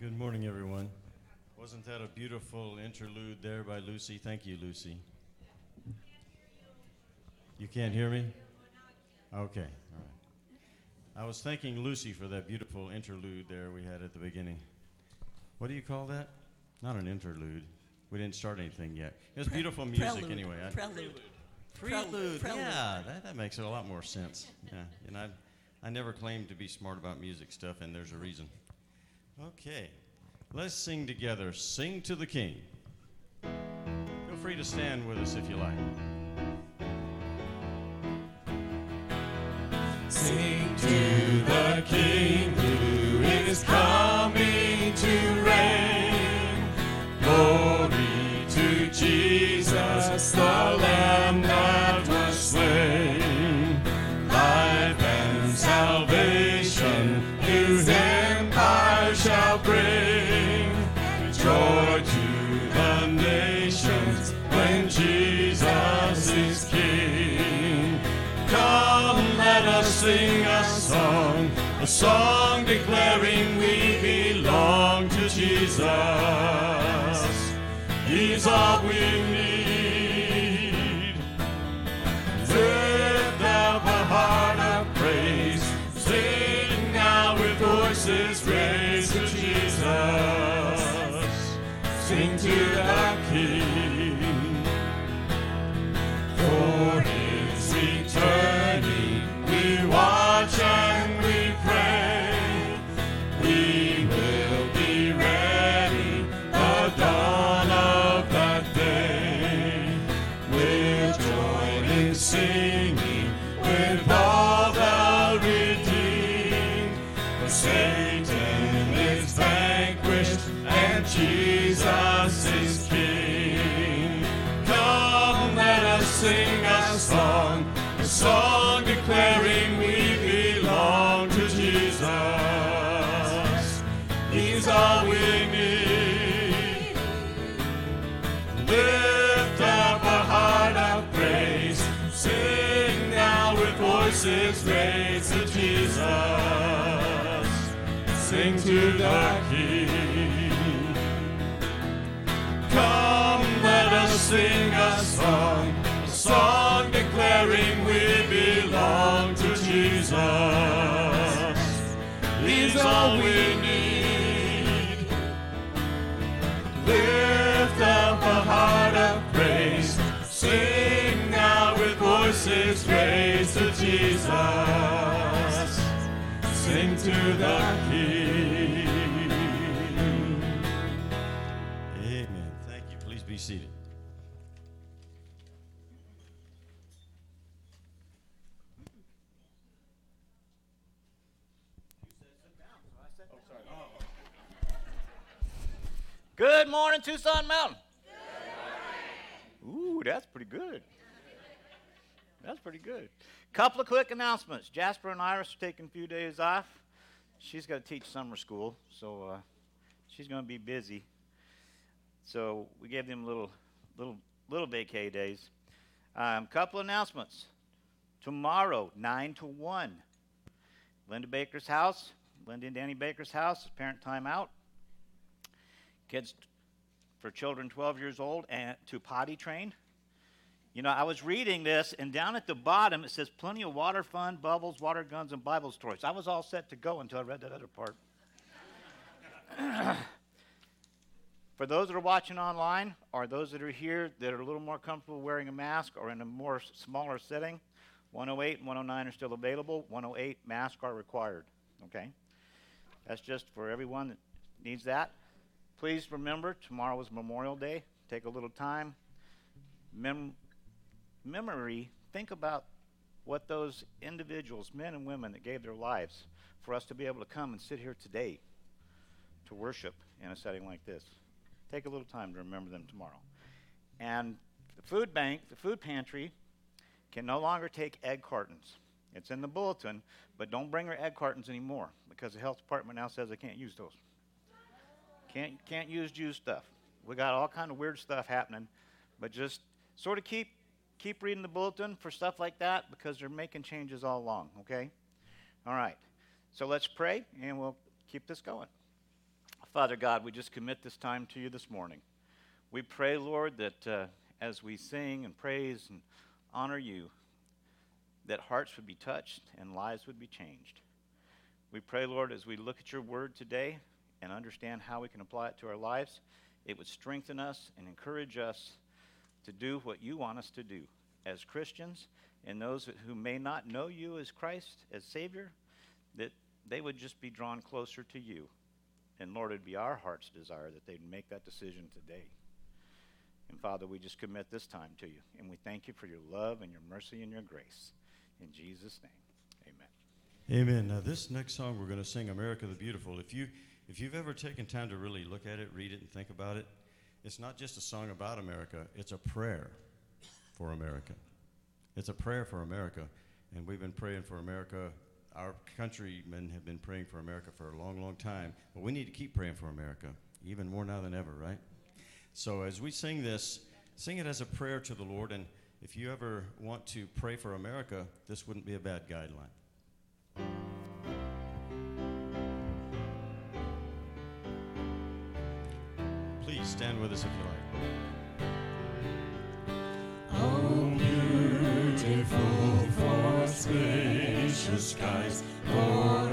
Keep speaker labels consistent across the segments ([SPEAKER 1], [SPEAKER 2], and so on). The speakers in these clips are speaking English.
[SPEAKER 1] Good morning, everyone. Wasn't that a beautiful interlude there by Lucy? Thank you, Lucy. You can't hear me? Okay, all right. I was thanking Lucy for that beautiful interlude there we had at the beginning. What do you call that? Not an interlude. We didn't start anything yet. It was beautiful music
[SPEAKER 2] Prelude.
[SPEAKER 1] anyway. I-
[SPEAKER 2] Prelude.
[SPEAKER 1] Prelude.
[SPEAKER 2] Prelude.
[SPEAKER 1] Yeah, that, that makes a lot more sense. Yeah, and I, I never claimed to be smart about music stuff, and there's a reason. Okay, let's sing together. Sing to the King. Feel free to stand with us if you like.
[SPEAKER 3] Sing to the King who is coming song, declaring we belong to Jesus. He's all we sing a song, a song declaring we belong to Jesus. He's all we need. Lift up a heart of praise, sing now with voices raised to Jesus. Sing to the King. Come, let us sing a song, song declaring we belong to Jesus. He's all we need. Lift up a heart of praise, sing now with voices raised to Jesus. Sing to the
[SPEAKER 4] Good morning, Tucson Mountain. Ooh, that's pretty good. That's pretty good. Couple of quick announcements. Jasper and Iris are taking a few days off. She's got to teach summer school, so uh, she's going to be busy. So we gave them little, little, little vacay days. Um, couple announcements. Tomorrow, nine to one. Linda Baker's house. Linda and Danny Baker's house. Parent time out kids for children 12 years old and to potty train. You know, I was reading this, and down at the bottom it says plenty of water fun, bubbles, water guns, and Bible stories. I was all set to go until I read that other part. for those that are watching online, or those that are here that are a little more comfortable wearing a mask or in a more smaller setting, 108 and 109 are still available. 108 masks are required. Okay? That's just for everyone that needs that. Please remember, tomorrow is Memorial Day. Take a little time. Mem- memory, think about what those individuals, men and women that gave their lives for us to be able to come and sit here today to worship in a setting like this. Take a little time to remember them tomorrow. And the food bank, the food pantry, can no longer take egg cartons. It's in the bulletin, but don't bring your egg cartons anymore because the health department now says they can't use those. Can't can't use Jew stuff. We got all kind of weird stuff happening, but just sort of keep keep reading the bulletin for stuff like that because they're making changes all along. Okay, all right. So let's pray and we'll keep this going. Father God, we just commit this time to you this morning. We pray, Lord, that uh, as we sing and praise and honor you, that hearts would be touched and lives would be changed. We pray, Lord, as we look at your word today and understand how we can apply it to our lives, it would strengthen us and encourage us to do what you want us to do as Christians and those who may not know you as Christ, as Savior, that they would just be drawn closer to you. And Lord, it'd be our heart's desire that they'd make that decision today. And Father, we just commit this time to you. And we thank you for your love and your mercy and your grace. In Jesus' name, amen.
[SPEAKER 1] Amen. Now, this next song we're going to sing, America the Beautiful. If, you, if you've ever taken time to really look at it, read it, and think about it, it's not just a song about America, it's a prayer for America. It's a prayer for America. And we've been praying for America. Our countrymen have been praying for America for a long, long time. But we need to keep praying for America, even more now than ever, right? So as we sing this, sing it as a prayer to the Lord. And if you ever want to pray for America, this wouldn't be a bad guideline. Stand with us if you like.
[SPEAKER 3] Oh, beautiful for spacious skies, for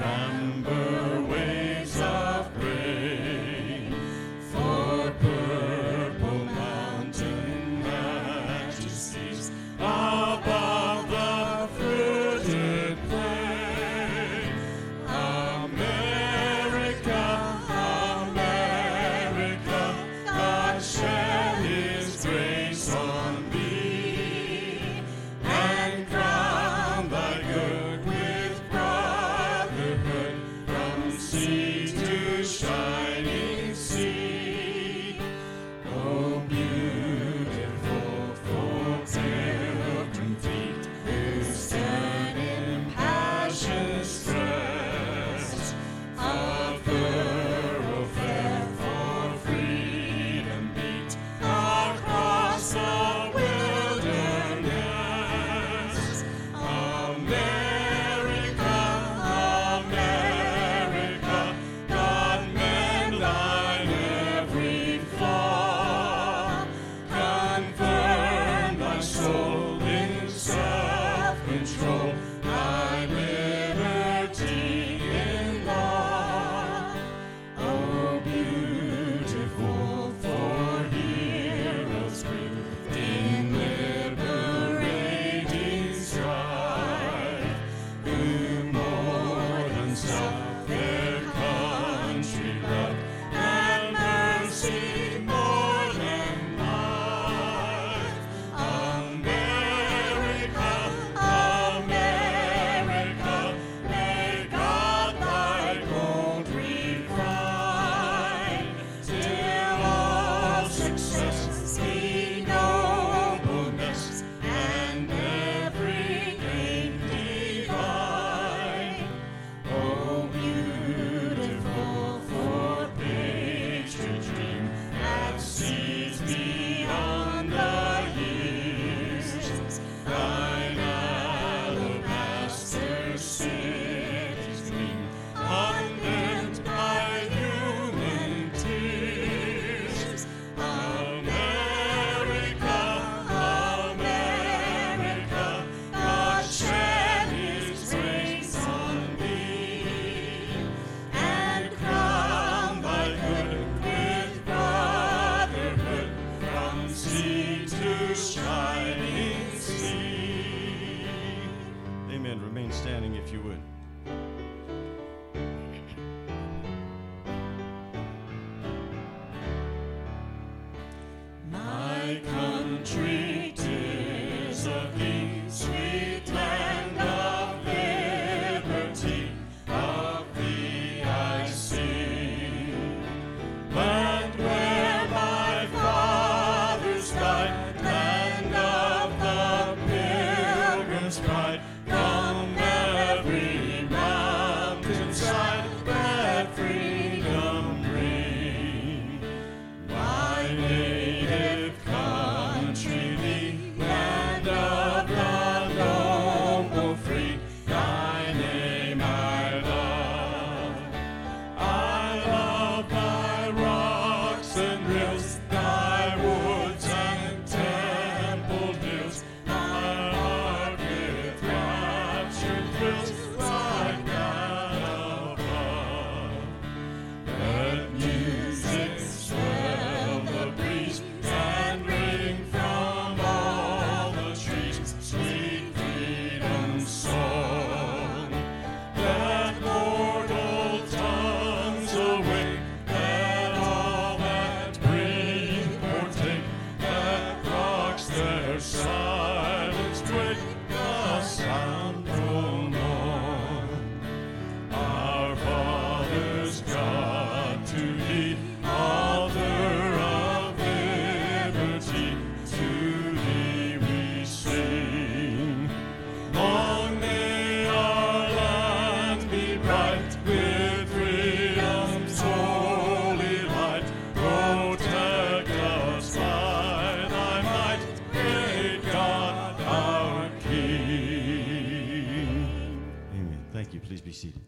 [SPEAKER 3] be
[SPEAKER 1] seated.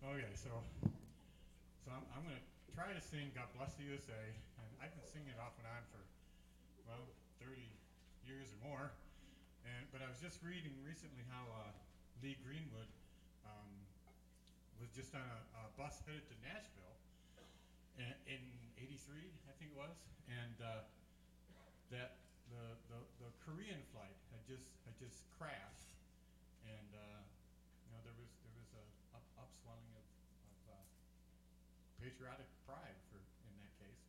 [SPEAKER 5] Okay, so so I'm, I'm going to try to sing "God Bless the USA," and I've been singing it off and on for well 30 years or more. And but I was just reading recently how uh, Lee Greenwood um, was just on a, a bus headed to Nashville in, in '83, I think it was, and uh, that the, the the Korean flight had just had just crashed, and uh, you know there was there was a up, upswelling of, of uh, patriotic pride for in that case,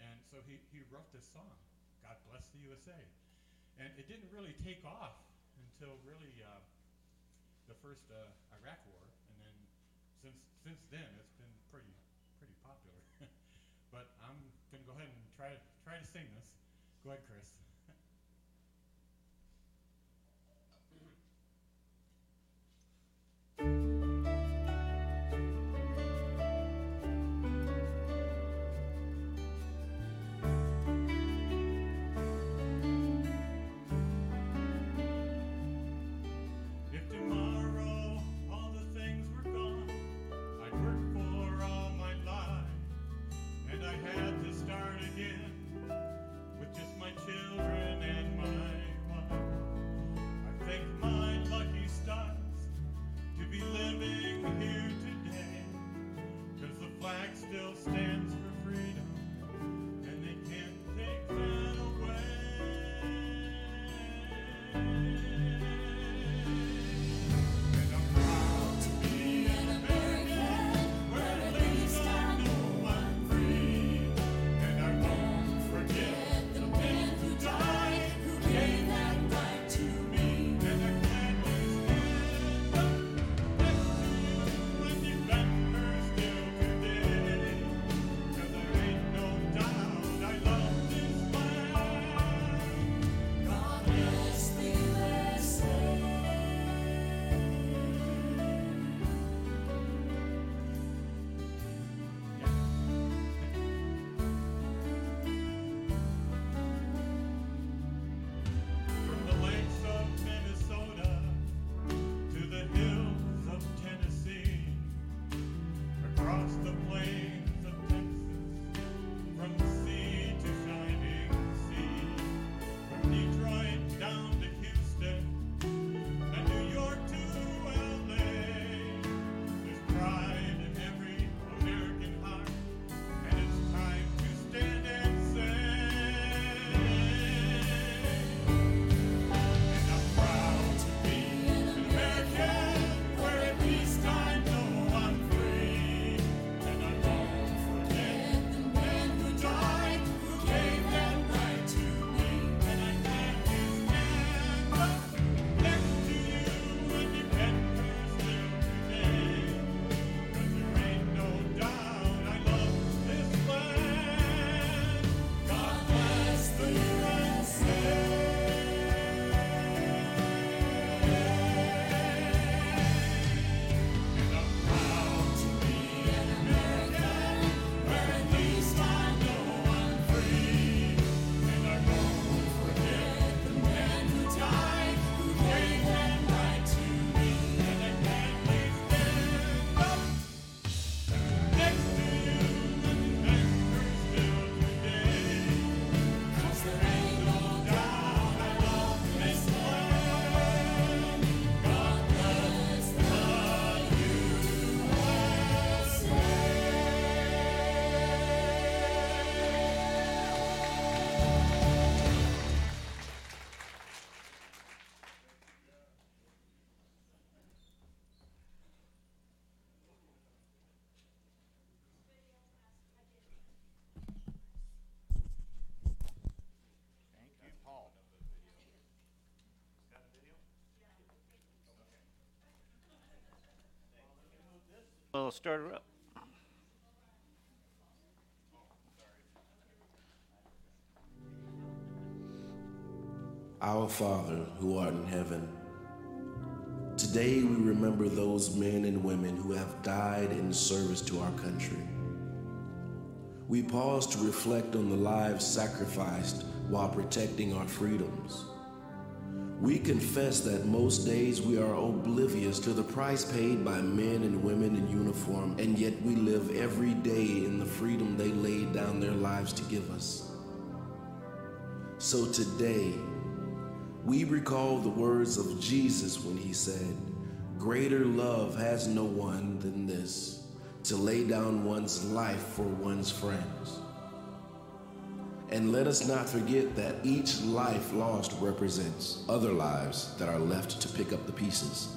[SPEAKER 5] and so he, he wrote this song, "God Bless the USA," and it didn't really take off until really uh, the first uh, Iraq War, and then since since then it's been pretty pretty popular. but I'm gonna go ahead and try try to sing this. Go ahead, Chris.
[SPEAKER 4] We'll start her up.
[SPEAKER 2] Our Father, who art in heaven, today we remember those men and women who have died in service to our country. we pause to reflect on the lives sacrificed while protecting our freedoms. We confess that most days we are oblivious to the price paid by men and women in uniform, and yet we live every day in the freedom they laid down their lives to give us. So today, we recall the words of Jesus when he said, Greater love has no one than this, to lay down one's life for one's friends. And let us not forget that each life lost represents other lives that are left to pick up the pieces.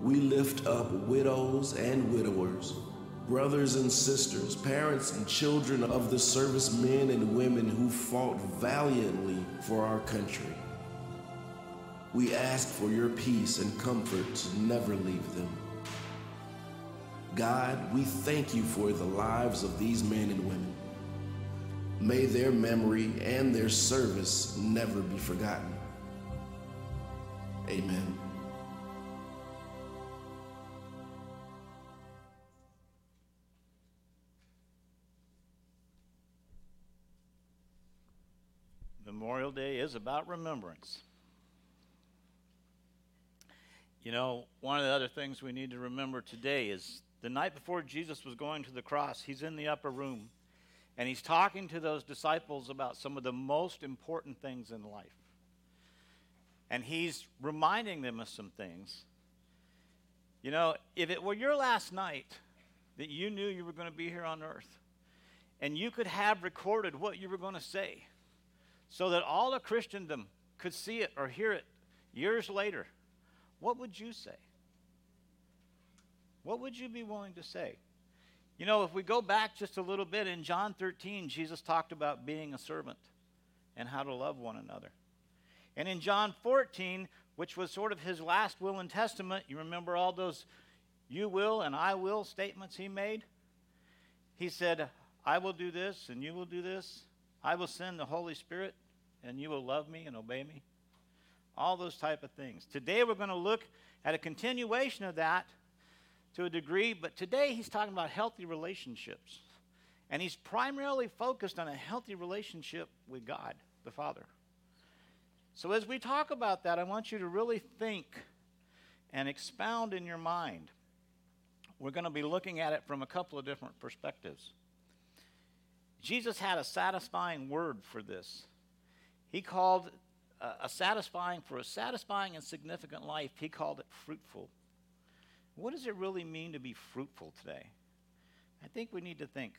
[SPEAKER 2] We lift up widows and widowers, brothers and sisters, parents and children of the servicemen and women who fought valiantly for our country. We ask for your peace and comfort to never leave them. God, we thank you for the lives of these men and women. May their memory and their service never be forgotten. Amen.
[SPEAKER 4] Memorial Day is about remembrance. You know, one of the other things we need to remember today is the night before Jesus was going to the cross, he's in the upper room and he's talking to those disciples about some of the most important things in life. And he's reminding them of some things. You know, if it were your last night that you knew you were going to be here on earth, and you could have recorded what you were going to say, so that all of Christendom could see it or hear it years later, what would you say? What would you be willing to say? You know, if we go back just a little bit in John 13, Jesus talked about being a servant and how to love one another. And in John 14, which was sort of his last will and testament, you remember all those you will and I will statements he made? He said, I will do this and you will do this. I will send the Holy Spirit and you will love me and obey me. All those type of things. Today we're going to look at a continuation of that to a degree, but today he's talking about healthy relationships. And he's primarily focused on a healthy relationship with God, the Father. So as we talk about that, I want you to really think and expound in your mind. We're going to be looking at it from a couple of different perspectives. Jesus had a satisfying word for this. He called uh, a satisfying, for a satisfying and significant life, he called it fruitful. What does it really mean to be fruitful today? I think we need to think.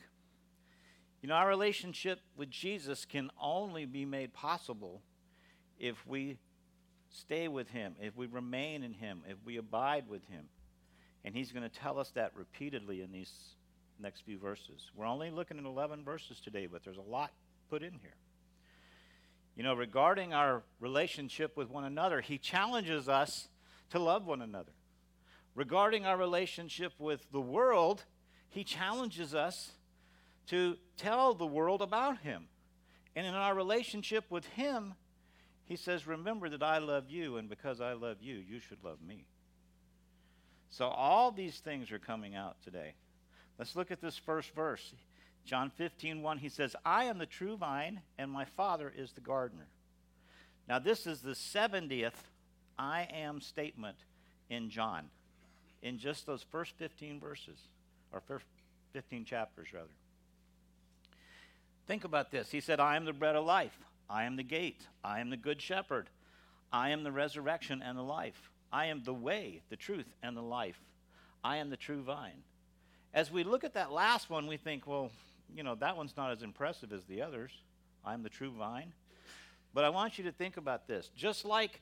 [SPEAKER 4] You know, our relationship with Jesus can only be made possible if we stay with Him, if we remain in Him, if we abide with Him. And He's going to tell us that repeatedly in these next few verses. We're only looking at 11 verses today, but there's a lot put in here. You know, regarding our relationship with one another, He challenges us to love one another. Regarding our relationship with the world, He challenges us to tell the world about Him. And in our relationship with Him, He says, Remember that I love you, and because I love you, you should love me. So all these things are coming out today. Let's look at this first verse. John 15, 1, he says, I am the true vine, and my Father is the gardener. Now, this is the 70th I am statement in John, in just those first 15 verses, or first 15 chapters, rather. Think about this. He said, I am the bread of life. I am the gate. I am the good shepherd. I am the resurrection and the life. I am the way, the truth, and the life. I am the true vine. As we look at that last one, we think, well, you know, that one's not as impressive as the others. I'm the true vine. But I want you to think about this. Just like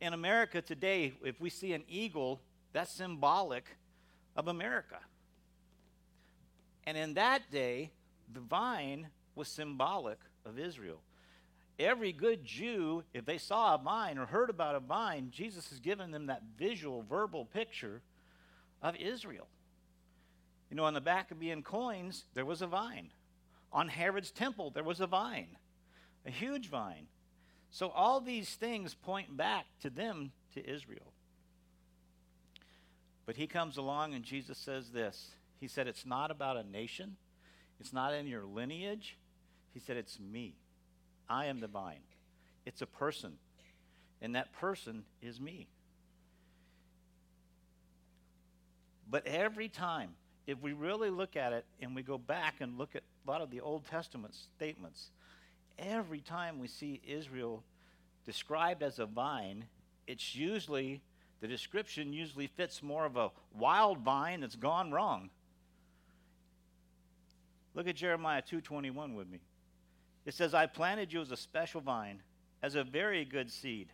[SPEAKER 4] in America today, if we see an eagle, that's symbolic of America. And in that day, the vine was symbolic of Israel. Every good Jew, if they saw a vine or heard about a vine, Jesus has given them that visual, verbal picture of Israel. You know, on the back of being coins, there was a vine. On Herod's temple, there was a vine, a huge vine. So all these things point back to them, to Israel. But he comes along and Jesus says this He said, It's not about a nation, It's not in your lineage. He said, It's me. I am the vine. It's a person. And that person is me. But every time, if we really look at it and we go back and look at a lot of the Old Testament statements, every time we see Israel described as a vine, it's usually, the description usually fits more of a wild vine that's gone wrong. Look at Jeremiah 2:21 with me. It says, "I planted you as a special vine, as a very good seed.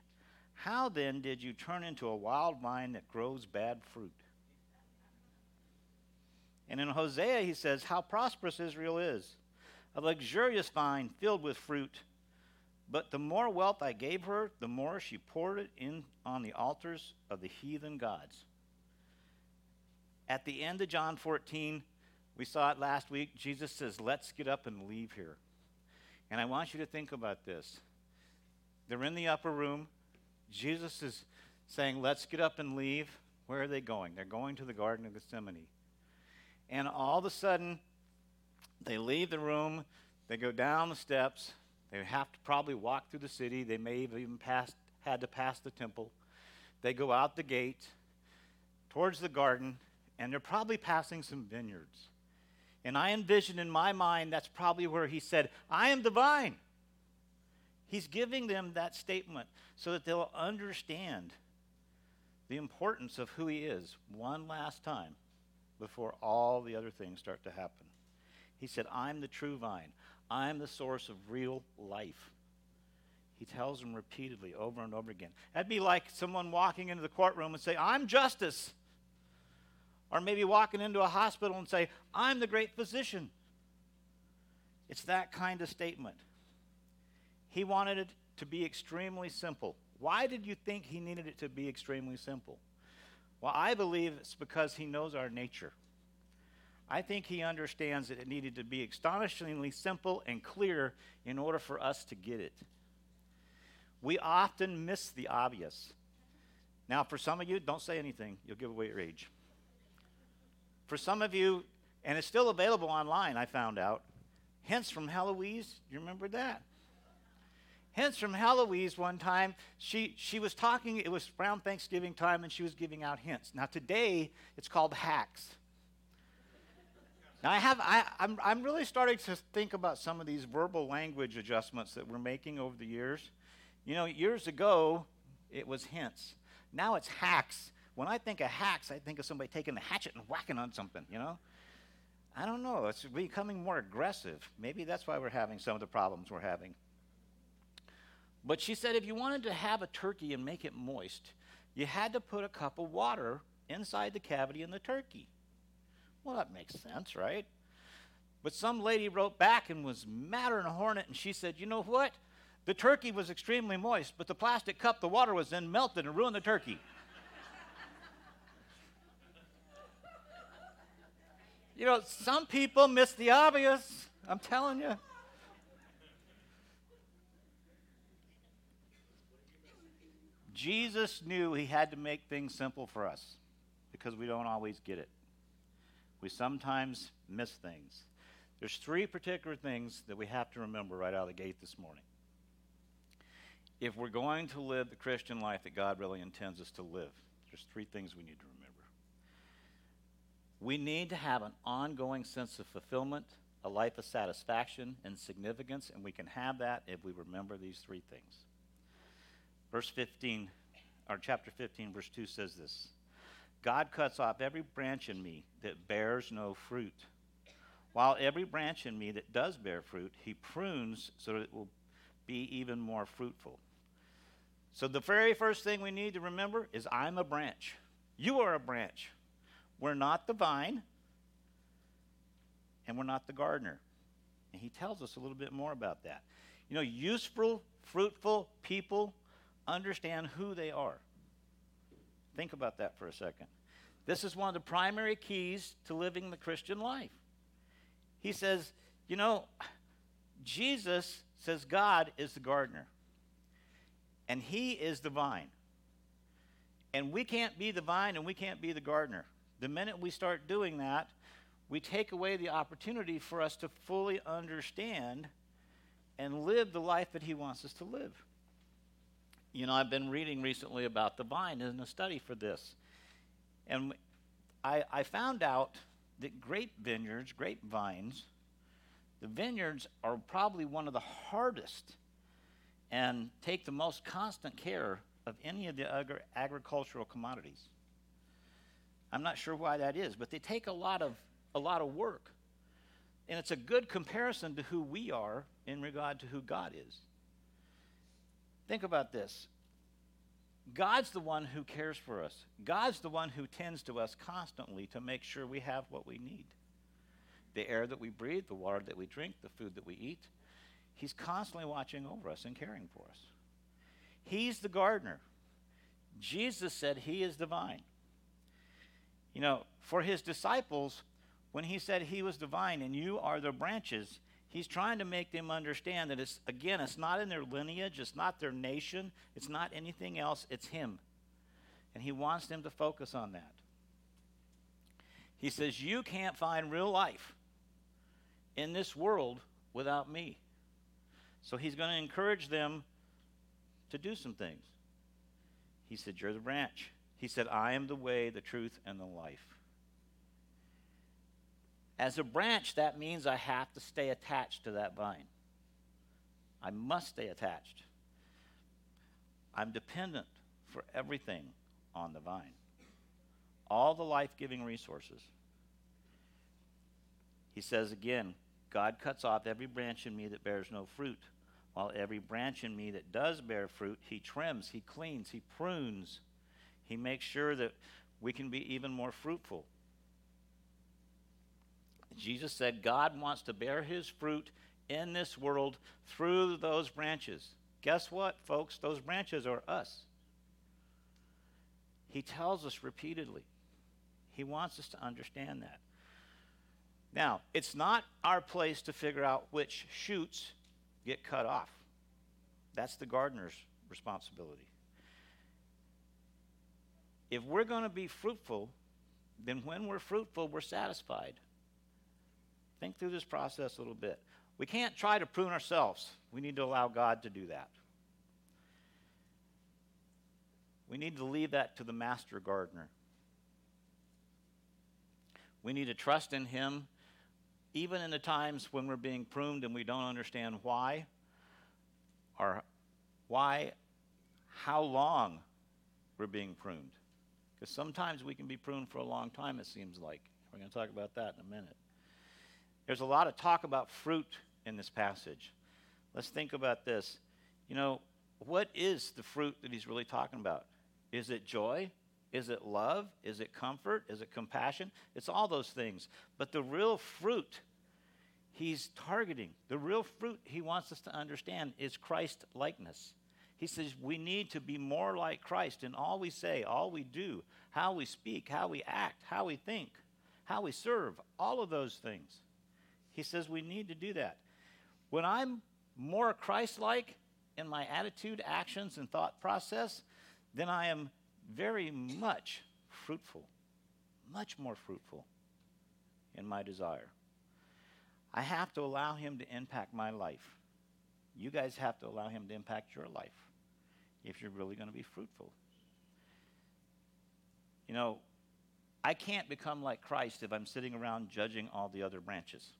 [SPEAKER 4] How then did you turn into a wild vine that grows bad fruit?" And in Hosea, he says, How prosperous Israel is, a luxurious vine filled with fruit. But the more wealth I gave her, the more she poured it in on the altars of the heathen gods. At the end of John 14, we saw it last week. Jesus says, Let's get up and leave here. And I want you to think about this. They're in the upper room. Jesus is saying, Let's get up and leave. Where are they going? They're going to the Garden of Gethsemane. And all of a sudden, they leave the room, they go down the steps, they have to probably walk through the city, they may have even passed, had to pass the temple. They go out the gate towards the garden, and they're probably passing some vineyards. And I envision in my mind that's probably where he said, I am the vine. He's giving them that statement so that they'll understand the importance of who he is one last time before all the other things start to happen. He said, I'm the true vine. I'm the source of real life. He tells them repeatedly over and over again. That'd be like someone walking into the courtroom and say, I'm justice. Or maybe walking into a hospital and say, I'm the great physician. It's that kind of statement. He wanted it to be extremely simple. Why did you think he needed it to be extremely simple? Well, I believe it's because he knows our nature. I think he understands that it needed to be astonishingly simple and clear in order for us to get it. We often miss the obvious. Now, for some of you, don't say anything, you'll give away your age. For some of you, and it's still available online, I found out, hints from Heloise, you remember that? Hints, from Heloise one time, she, she was talking, it was around Thanksgiving time, and she was giving out hints. Now, today, it's called hacks. Now, I have, I, I'm, I'm really starting to think about some of these verbal language adjustments that we're making over the years. You know, years ago, it was hints. Now it's hacks. When I think of hacks, I think of somebody taking the hatchet and whacking on something, you know? I don't know. It's becoming more aggressive. Maybe that's why we're having some of the problems we're having. But she said if you wanted to have a turkey and make it moist, you had to put a cup of water inside the cavity in the turkey. Well, that makes sense, right? But some lady wrote back and was madder than a hornet, and she said, You know what? The turkey was extremely moist, but the plastic cup the water was in melted and ruined the turkey. you know, some people miss the obvious. I'm telling you. Jesus knew he had to make things simple for us because we don't always get it. We sometimes miss things. There's three particular things that we have to remember right out of the gate this morning. If we're going to live the Christian life that God really intends us to live, there's three things we need to remember. We need to have an ongoing sense of fulfillment, a life of satisfaction and significance, and we can have that if we remember these three things. Verse 15, or chapter 15, verse 2 says this God cuts off every branch in me that bears no fruit, while every branch in me that does bear fruit, he prunes so that it will be even more fruitful. So, the very first thing we need to remember is I'm a branch. You are a branch. We're not the vine, and we're not the gardener. And he tells us a little bit more about that. You know, useful, fruitful people understand who they are. Think about that for a second. This is one of the primary keys to living the Christian life. He says, you know, Jesus says God is the gardener, and He is the vine. And we can't be the vine and we can't be the gardener. The minute we start doing that, we take away the opportunity for us to fully understand and live the life that He wants us to live. You know, I've been reading recently about the vine and a study for this. And I, I found out that grape vineyards, grapevines, the vineyards are probably one of the hardest and take the most constant care of any of the agri- agricultural commodities. I'm not sure why that is, but they take a lot of a lot of work. And it's a good comparison to who we are in regard to who God is. Think about this. God's the one who cares for us. God's the one who tends to us constantly to make sure we have what we need. The air that we breathe, the water that we drink, the food that we eat. He's constantly watching over us and caring for us. He's the gardener. Jesus said he is the vine. You know, for his disciples, when he said he was the vine and you are the branches, he's trying to make them understand that it's, again, it's not in their lineage, it's not their nation, it's not anything else, it's him. And he wants them to focus on that. He says, You can't find real life in this world without me. So he's going to encourage them to do some things. He said, You're the branch. He said, I am the way, the truth, and the life. As a branch, that means I have to stay attached to that vine. I must stay attached. I'm dependent for everything on the vine, all the life giving resources. He says again, God cuts off every branch in me that bears no fruit, while every branch in me that does bear fruit, He trims, He cleans, He prunes. He makes sure that we can be even more fruitful. Jesus said God wants to bear his fruit in this world through those branches. Guess what, folks? Those branches are us. He tells us repeatedly. He wants us to understand that. Now, it's not our place to figure out which shoots get cut off. That's the gardener's responsibility. If we're going to be fruitful, then when we're fruitful, we're satisfied. Think through this process a little bit. We can't try to prune ourselves. We need to allow God to do that. We need to leave that to the master gardener. We need to trust in Him, even in the times when we're being pruned and we don't understand why, or why, how long we're being pruned. Because sometimes we can be pruned for a long time, it seems like. We're going to talk about that in a minute. There's a lot of talk about fruit in this passage. Let's think about this. You know, what is the fruit that he's really talking about? Is it joy? Is it love? Is it comfort? Is it compassion? It's all those things. But the real fruit he's targeting, the real fruit he wants us to understand is Christ likeness. He says we need to be more like Christ in all we say, all we do, how we speak, how we act, how we think, how we serve, all of those things. He says we need to do that. When I'm more Christ like in my attitude, actions, and thought process, then I am very much fruitful, much more fruitful in my desire. I have to allow Him to impact my life. You guys have to allow Him to impact your life if you're really going to be fruitful. You know, I can't become like Christ if I'm sitting around judging all the other branches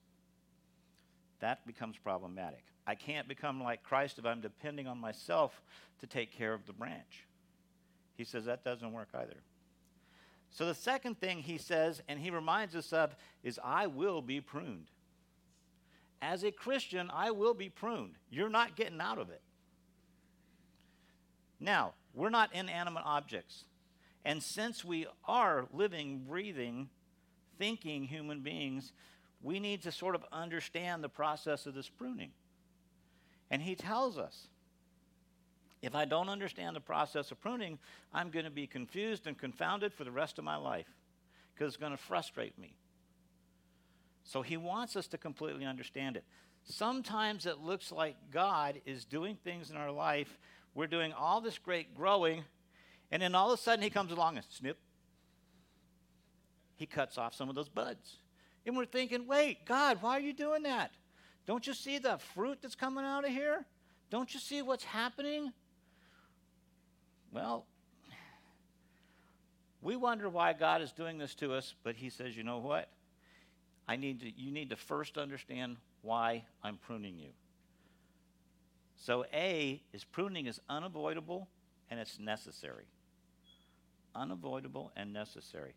[SPEAKER 4] that becomes problematic. I can't become like Christ if I'm depending on myself to take care of the branch. He says that doesn't work either. So the second thing he says, and he reminds us of, is I will be pruned. As a Christian, I will be pruned. You're not getting out of it. Now, we're not inanimate objects. And since we are living, breathing, thinking human beings, we need to sort of understand the process of this pruning. And he tells us if I don't understand the process of pruning, I'm going to be confused and confounded for the rest of my life because it's going to frustrate me. So he wants us to completely understand it. Sometimes it looks like God is doing things in our life. We're doing all this great growing, and then all of a sudden he comes along and snip. He cuts off some of those buds. And we're thinking, wait, God, why are you doing that? Don't you see the fruit that's coming out of here? Don't you see what's happening? Well, we wonder why God is doing this to us, but He says, you know what? I need to, you need to first understand why I'm pruning you. So, A is pruning is unavoidable and it's necessary. Unavoidable and necessary.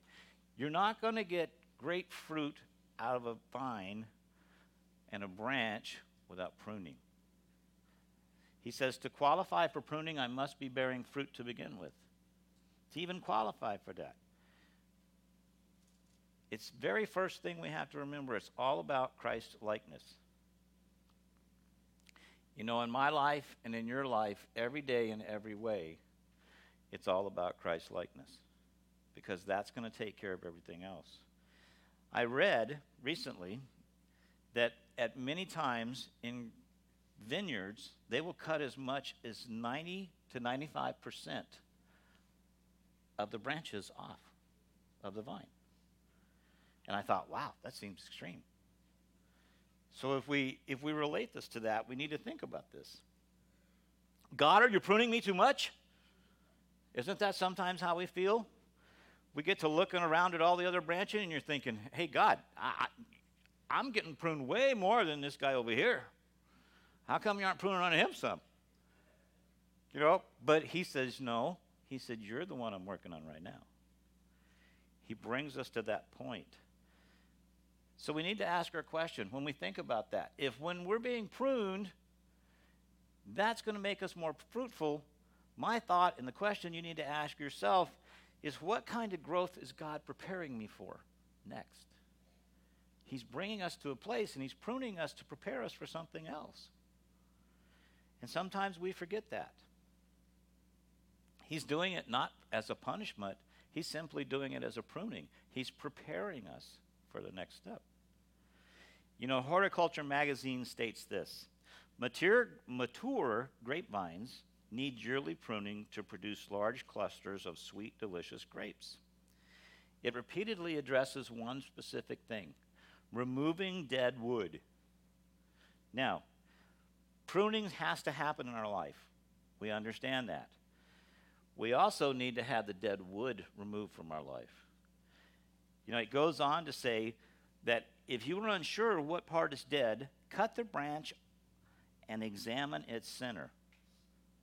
[SPEAKER 4] You're not going to get great fruit out of a vine and a branch without pruning. He says, To qualify for pruning, I must be bearing fruit to begin with. To even qualify for that. It's very first thing we have to remember it's all about Christ's likeness. You know, in my life and in your life, every day in every way, it's all about Christ's likeness because that's going to take care of everything else. I read recently that at many times in vineyards, they will cut as much as 90 to 95 percent of the branches off of the vine. And I thought, wow, that seems extreme. So if we if we relate this to that, we need to think about this. God, are you pruning me too much? Isn't that sometimes how we feel? We get to looking around at all the other branching, and you're thinking, hey, God, I, I'm getting pruned way more than this guy over here. How come you aren't pruning on him some? You know, but he says, no. He said, you're the one I'm working on right now. He brings us to that point. So we need to ask our question when we think about that. If when we're being pruned, that's going to make us more fruitful, my thought and the question you need to ask yourself is what kind of growth is God preparing me for next? He's bringing us to a place and He's pruning us to prepare us for something else. And sometimes we forget that. He's doing it not as a punishment, He's simply doing it as a pruning. He's preparing us for the next step. You know, Horticulture Magazine states this mature, mature grapevines need yearly pruning to produce large clusters of sweet, delicious grapes. It repeatedly addresses one specific thing removing dead wood. Now, pruning has to happen in our life. We understand that. We also need to have the dead wood removed from our life. You know, it goes on to say that if you are unsure what part is dead, cut the branch and examine its center.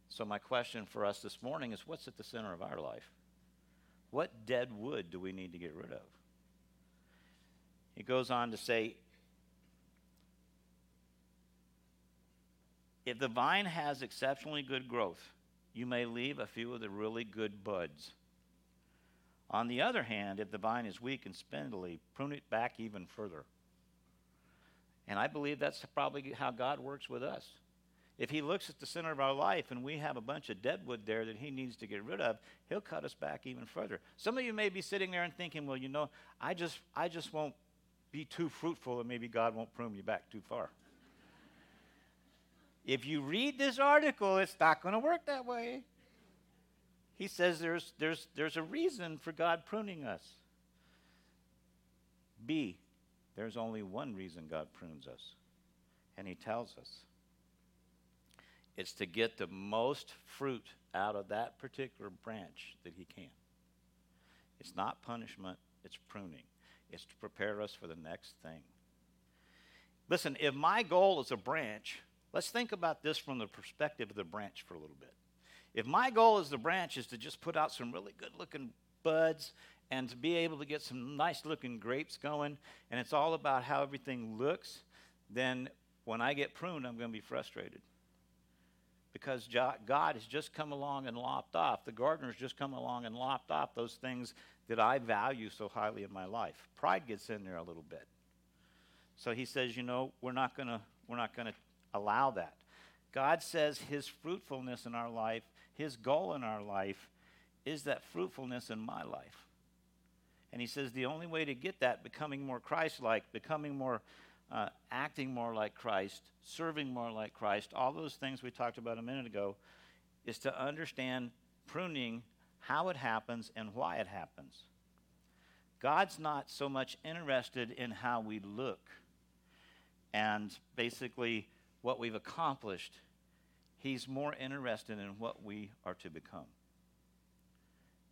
[SPEAKER 4] So, my question for us this morning is what's at the center of our life? What dead wood do we need to get rid of? He goes on to say if the vine has exceptionally good growth, you may leave a few of the really good buds. On the other hand, if the vine is weak and spindly, prune it back even further. And I believe that's probably how God works with us. If He looks at the center of our life and we have a bunch of deadwood there that He needs to get rid of, He'll cut us back even further. Some of you may be sitting there and thinking, well, you know, I just, I just won't be too fruitful and maybe God won't prune you back too far. if you read this article, it's not going to work that way. He says there's, there's, there's a reason for God pruning us. B, there's only one reason God prunes us, and He tells us it's to get the most fruit out of that particular branch that He can. It's not punishment, it's pruning. It's to prepare us for the next thing. Listen, if my goal is a branch, let's think about this from the perspective of the branch for a little bit. If my goal as the branch is to just put out some really good looking buds and to be able to get some nice looking grapes going, and it's all about how everything looks, then when I get pruned, I'm going to be frustrated. Because God has just come along and lopped off, the gardener's just come along and lopped off those things that I value so highly in my life. Pride gets in there a little bit. So he says, you know, we're not going to we're not going to allow that. God says his fruitfulness in our life, his goal in our life is that fruitfulness in my life. And he says the only way to get that, becoming more Christ like, becoming more, uh, acting more like Christ, serving more like Christ, all those things we talked about a minute ago, is to understand pruning, how it happens, and why it happens. God's not so much interested in how we look and basically what we've accomplished. He's more interested in what we are to become.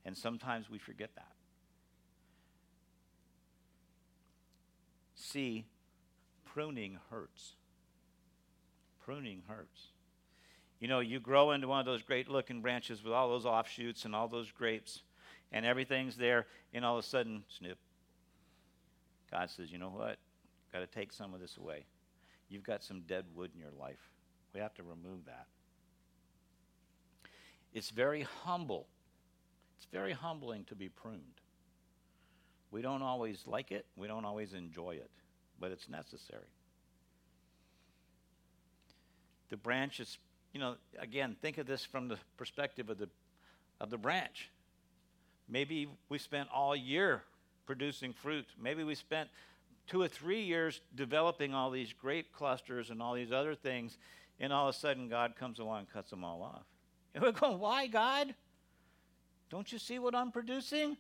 [SPEAKER 4] And sometimes we forget that. See, pruning hurts. Pruning hurts. You know, you grow into one of those great looking branches with all those offshoots and all those grapes, and everything's there, and all of a sudden, snip. God says, you know what? Got to take some of this away. You've got some dead wood in your life. We have to remove that. It's very humble. It's very humbling to be pruned. We don't always like it, we don't always enjoy it, but it's necessary. The branch is, you know, again, think of this from the perspective of the, of the branch. Maybe we spent all year producing fruit. Maybe we spent two or three years developing all these grape clusters and all these other things, and all of a sudden God comes along and cuts them all off. And we're going, Why, God? Don't you see what I'm producing?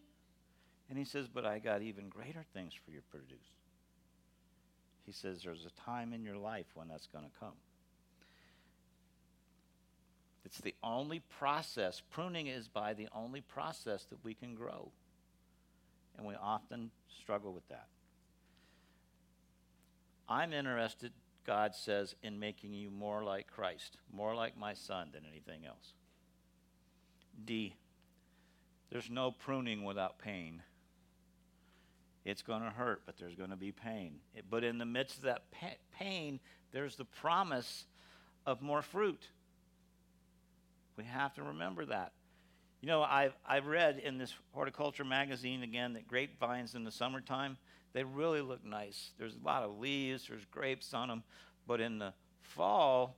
[SPEAKER 4] And he says, But I got even greater things for you to produce. He says, There's a time in your life when that's going to come. It's the only process, pruning is by the only process that we can grow. And we often struggle with that. I'm interested, God says, in making you more like Christ, more like my son than anything else. D, there's no pruning without pain. It's going to hurt, but there's going to be pain. It, but in the midst of that pa- pain, there's the promise of more fruit. We have to remember that. You know, I've, I've read in this horticulture magazine again that grapevines in the summertime, they really look nice. There's a lot of leaves, there's grapes on them. But in the fall,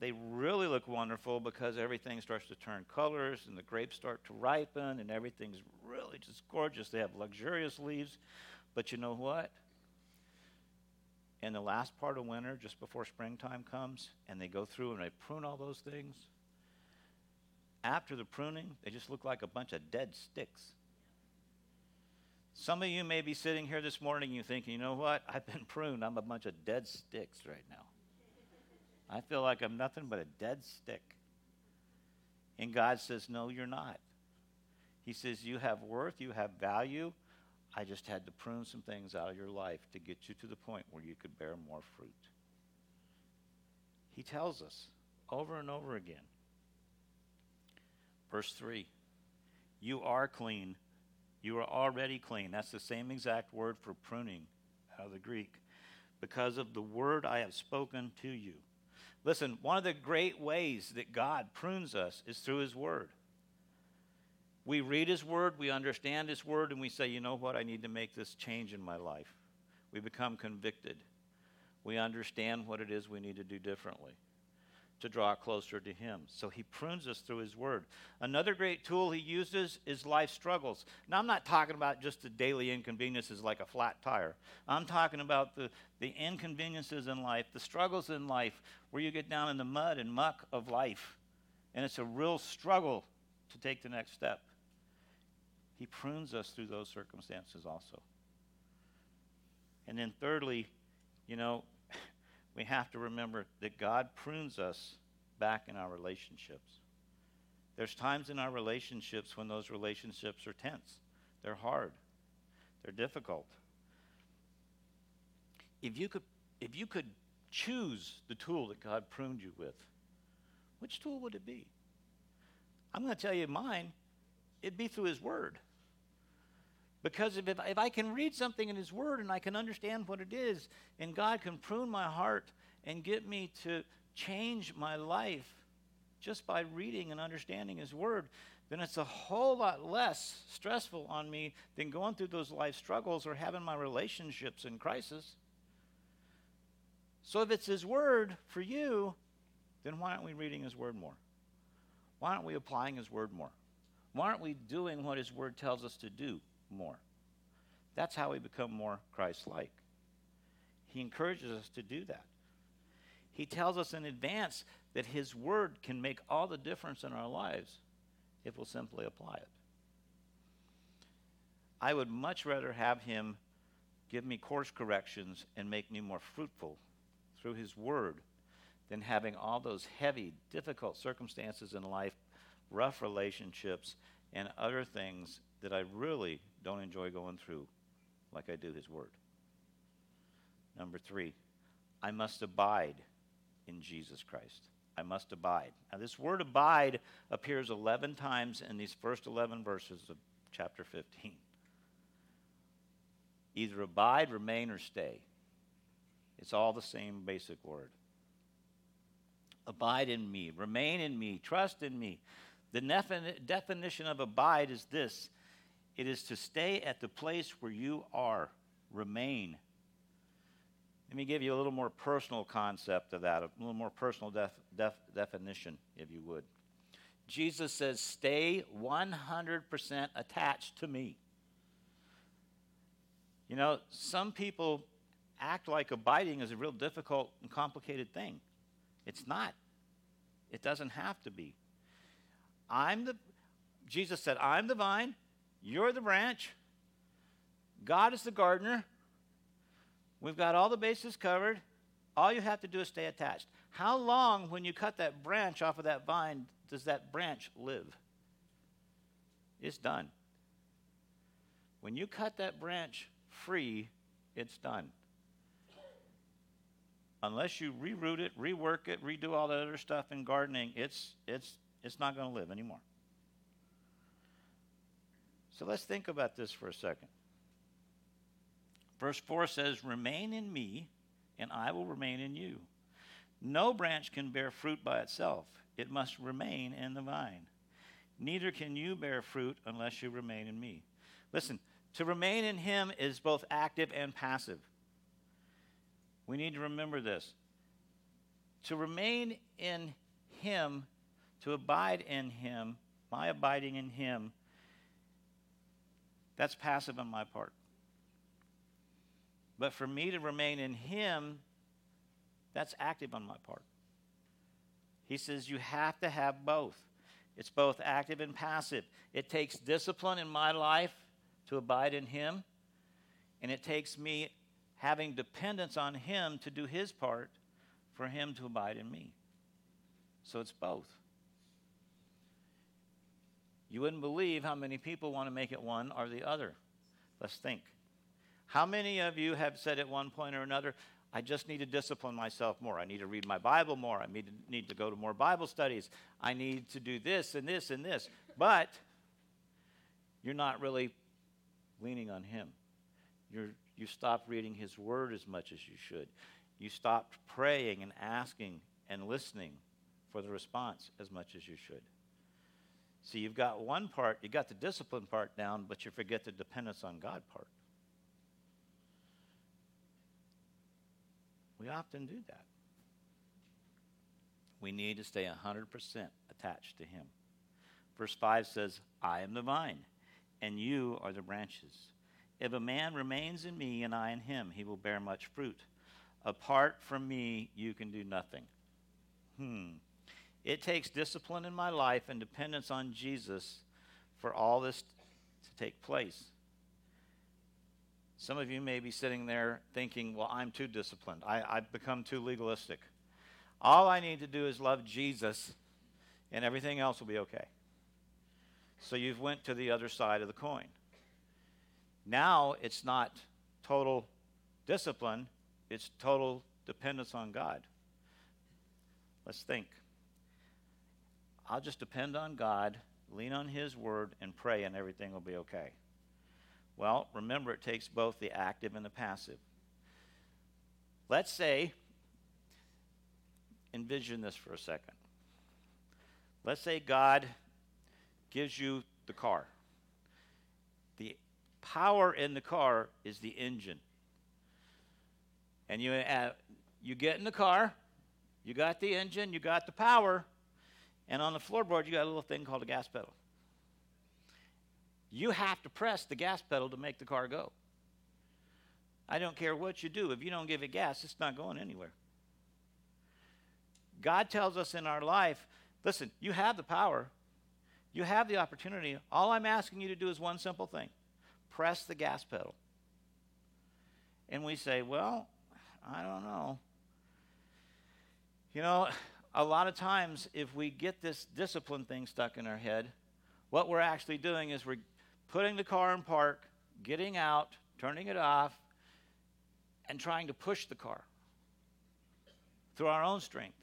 [SPEAKER 4] they really look wonderful because everything starts to turn colors and the grapes start to ripen and everything's really just gorgeous. They have luxurious leaves. But you know what? In the last part of winter, just before springtime comes, and they go through and they prune all those things, after the pruning, they just look like a bunch of dead sticks. Some of you may be sitting here this morning and you're thinking, you know what? I've been pruned. I'm a bunch of dead sticks right now. I feel like I'm nothing but a dead stick. And God says, no, you're not. He says, you have worth, you have value. I just had to prune some things out of your life to get you to the point where you could bear more fruit. He tells us over and over again. Verse 3 You are clean. You are already clean. That's the same exact word for pruning out of the Greek. Because of the word I have spoken to you. Listen, one of the great ways that God prunes us is through His Word. We read His Word, we understand His Word, and we say, you know what, I need to make this change in my life. We become convicted. We understand what it is we need to do differently to draw closer to Him. So He prunes us through His Word. Another great tool He uses is life struggles. Now, I'm not talking about just the daily inconveniences like a flat tire. I'm talking about the, the inconveniences in life, the struggles in life, where you get down in the mud and muck of life. And it's a real struggle to take the next step. He prunes us through those circumstances also. And then, thirdly, you know, we have to remember that God prunes us back in our relationships. There's times in our relationships when those relationships are tense, they're hard, they're difficult. If you could, if you could choose the tool that God pruned you with, which tool would it be? I'm going to tell you mine. It'd be through His Word. Because if, if I can read something in His Word and I can understand what it is, and God can prune my heart and get me to change my life just by reading and understanding His Word, then it's a whole lot less stressful on me than going through those life struggles or having my relationships in crisis. So if it's His Word for you, then why aren't we reading His Word more? Why aren't we applying His Word more? Why aren't we doing what His Word tells us to do? More. That's how we become more Christ like. He encourages us to do that. He tells us in advance that His Word can make all the difference in our lives if we'll simply apply it. I would much rather have Him give me course corrections and make me more fruitful through His Word than having all those heavy, difficult circumstances in life, rough relationships, and other things that I really don't enjoy going through like I do His Word. Number three, I must abide in Jesus Christ. I must abide. Now, this word abide appears 11 times in these first 11 verses of chapter 15. Either abide, remain, or stay. It's all the same basic word. Abide in me, remain in me, trust in me. The defini- definition of abide is this it is to stay at the place where you are, remain. Let me give you a little more personal concept of that, a little more personal def, def, definition, if you would. Jesus says, Stay 100% attached to me. You know, some people act like abiding is a real difficult and complicated thing. It's not. It doesn't have to be. I'm the Jesus said, I'm the vine, you're the branch. God is the gardener. We've got all the bases covered. All you have to do is stay attached. How long, when you cut that branch off of that vine, does that branch live? It's done. When you cut that branch free, it's done. Unless you reroot it, rework it, redo all that other stuff in gardening, it's, it's, it's not going to live anymore. So let's think about this for a second. Verse 4 says, Remain in me, and I will remain in you. No branch can bear fruit by itself, it must remain in the vine. Neither can you bear fruit unless you remain in me. Listen, to remain in him is both active and passive. We need to remember this. To remain in him, to abide in him, my abiding in him, that's passive on my part. But for me to remain in Him, that's active on my part. He says you have to have both. It's both active and passive. It takes discipline in my life to abide in Him, and it takes me having dependence on Him to do His part for Him to abide in me. So it's both. You wouldn't believe how many people want to make it one or the other. Let's think. How many of you have said at one point or another, I just need to discipline myself more. I need to read my Bible more. I need to, need to go to more Bible studies. I need to do this and this and this. But you're not really leaning on Him. You're, you stopped reading His Word as much as you should. You stopped praying and asking and listening for the response as much as you should. See, you've got one part, you got the discipline part down, but you forget the dependence on God part. We often do that. We need to stay 100% attached to Him. Verse 5 says, I am the vine, and you are the branches. If a man remains in me and I in him, he will bear much fruit. Apart from me, you can do nothing. Hmm. It takes discipline in my life and dependence on Jesus for all this to take place. Some of you may be sitting there thinking, well, I'm too disciplined. I, I've become too legalistic. All I need to do is love Jesus, and everything else will be okay. So you've went to the other side of the coin. Now it's not total discipline, it's total dependence on God. Let's think. I'll just depend on God, lean on His word, and pray, and everything will be okay. Well, remember, it takes both the active and the passive. Let's say, envision this for a second. Let's say God gives you the car. The power in the car is the engine. And you, uh, you get in the car, you got the engine, you got the power, and on the floorboard, you got a little thing called a gas pedal. You have to press the gas pedal to make the car go. I don't care what you do. If you don't give it gas, it's not going anywhere. God tells us in our life listen, you have the power, you have the opportunity. All I'm asking you to do is one simple thing press the gas pedal. And we say, well, I don't know. You know, a lot of times if we get this discipline thing stuck in our head, what we're actually doing is we're putting the car in park, getting out, turning it off, and trying to push the car through our own strength.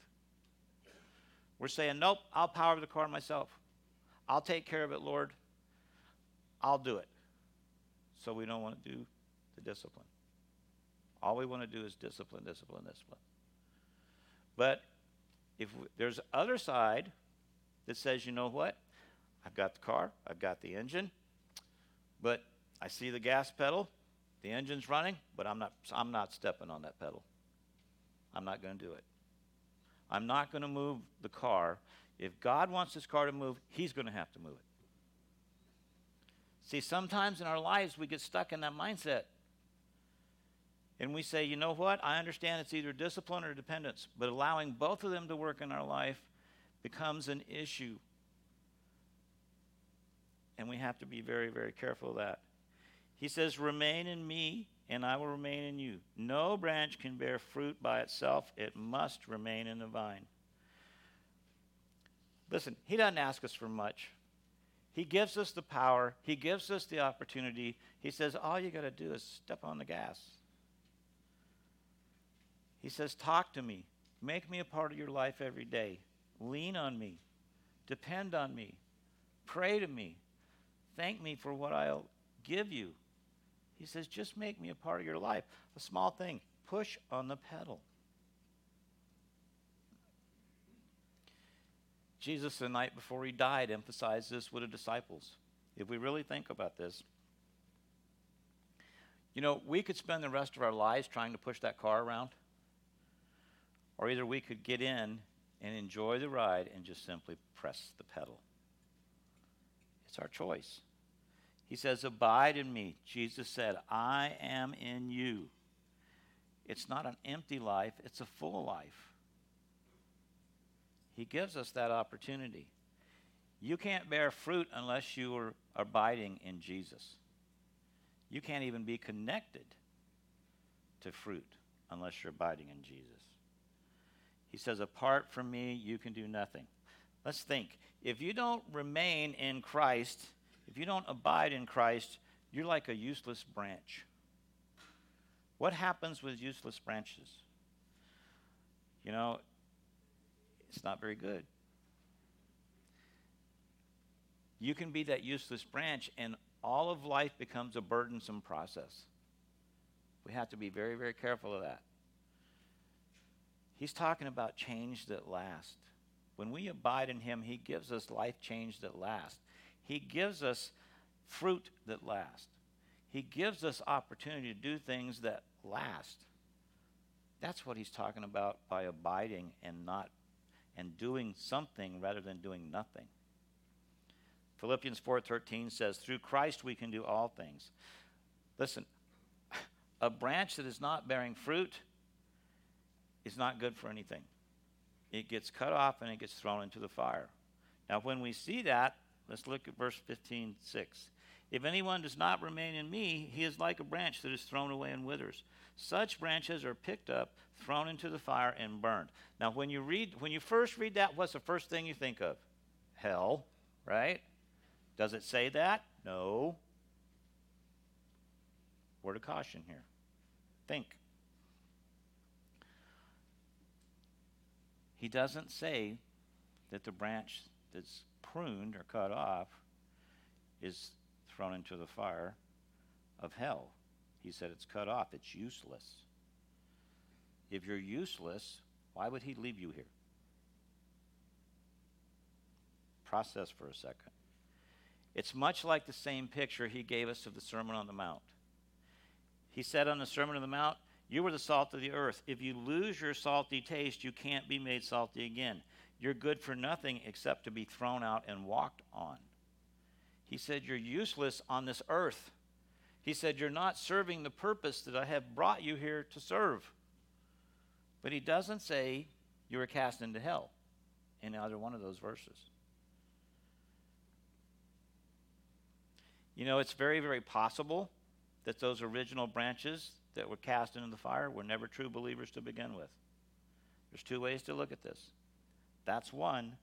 [SPEAKER 4] We're saying, nope, I'll power the car myself. I'll take care of it, Lord. I'll do it. So we don't want to do the discipline. All we want to do is discipline, discipline, discipline. But if there's other side that says, you know what? I've got the car, I've got the engine, but I see the gas pedal, the engine's running, but I'm not I'm not stepping on that pedal. I'm not going to do it. I'm not going to move the car. If God wants this car to move, he's going to have to move it. See, sometimes in our lives we get stuck in that mindset. And we say, you know what? I understand it's either discipline or dependence, but allowing both of them to work in our life becomes an issue. And we have to be very, very careful of that. He says, Remain in me, and I will remain in you. No branch can bear fruit by itself, it must remain in the vine. Listen, he doesn't ask us for much. He gives us the power, he gives us the opportunity. He says, All you got to do is step on the gas. He says, Talk to me. Make me a part of your life every day. Lean on me. Depend on me. Pray to me. Thank me for what I'll give you. He says, Just make me a part of your life. A small thing. Push on the pedal. Jesus, the night before he died, emphasized this with the disciples. If we really think about this, you know, we could spend the rest of our lives trying to push that car around. Or either we could get in and enjoy the ride and just simply press the pedal. It's our choice. He says, Abide in me. Jesus said, I am in you. It's not an empty life, it's a full life. He gives us that opportunity. You can't bear fruit unless you are abiding in Jesus. You can't even be connected to fruit unless you're abiding in Jesus. He says, Apart from me, you can do nothing. Let's think. If you don't remain in Christ, if you don't abide in Christ, you're like a useless branch. What happens with useless branches? You know, it's not very good. You can be that useless branch, and all of life becomes a burdensome process. We have to be very, very careful of that. He's talking about change that lasts. When we abide in Him, He gives us life change that lasts. He gives us fruit that lasts. He gives us opportunity to do things that last. That's what He's talking about by abiding and not and doing something rather than doing nothing. Philippians 4:13 says, "Through Christ we can do all things." Listen, a branch that is not bearing fruit is not good for anything. It gets cut off and it gets thrown into the fire. Now, when we see that, let's look at verse 15, 6. If anyone does not remain in me, he is like a branch that is thrown away and withers. Such branches are picked up, thrown into the fire, and burned. Now, when you read, when you first read that, what's the first thing you think of? Hell, right? Does it say that? No. Word of caution here. Think. He doesn't say that the branch that's pruned or cut off is thrown into the fire of hell. He said it's cut off, it's useless. If you're useless, why would he leave you here? Process for a second. It's much like the same picture he gave us of the Sermon on the Mount. He said on the Sermon on the Mount, you were the salt of the earth. If you lose your salty taste, you can't be made salty again. You're good for nothing except to be thrown out and walked on. He said, You're useless on this earth. He said, You're not serving the purpose that I have brought you here to serve. But he doesn't say you were cast into hell in either one of those verses. You know, it's very, very possible that those original branches that were cast into the fire were never true believers to begin with. There's two ways to look at this. That's one.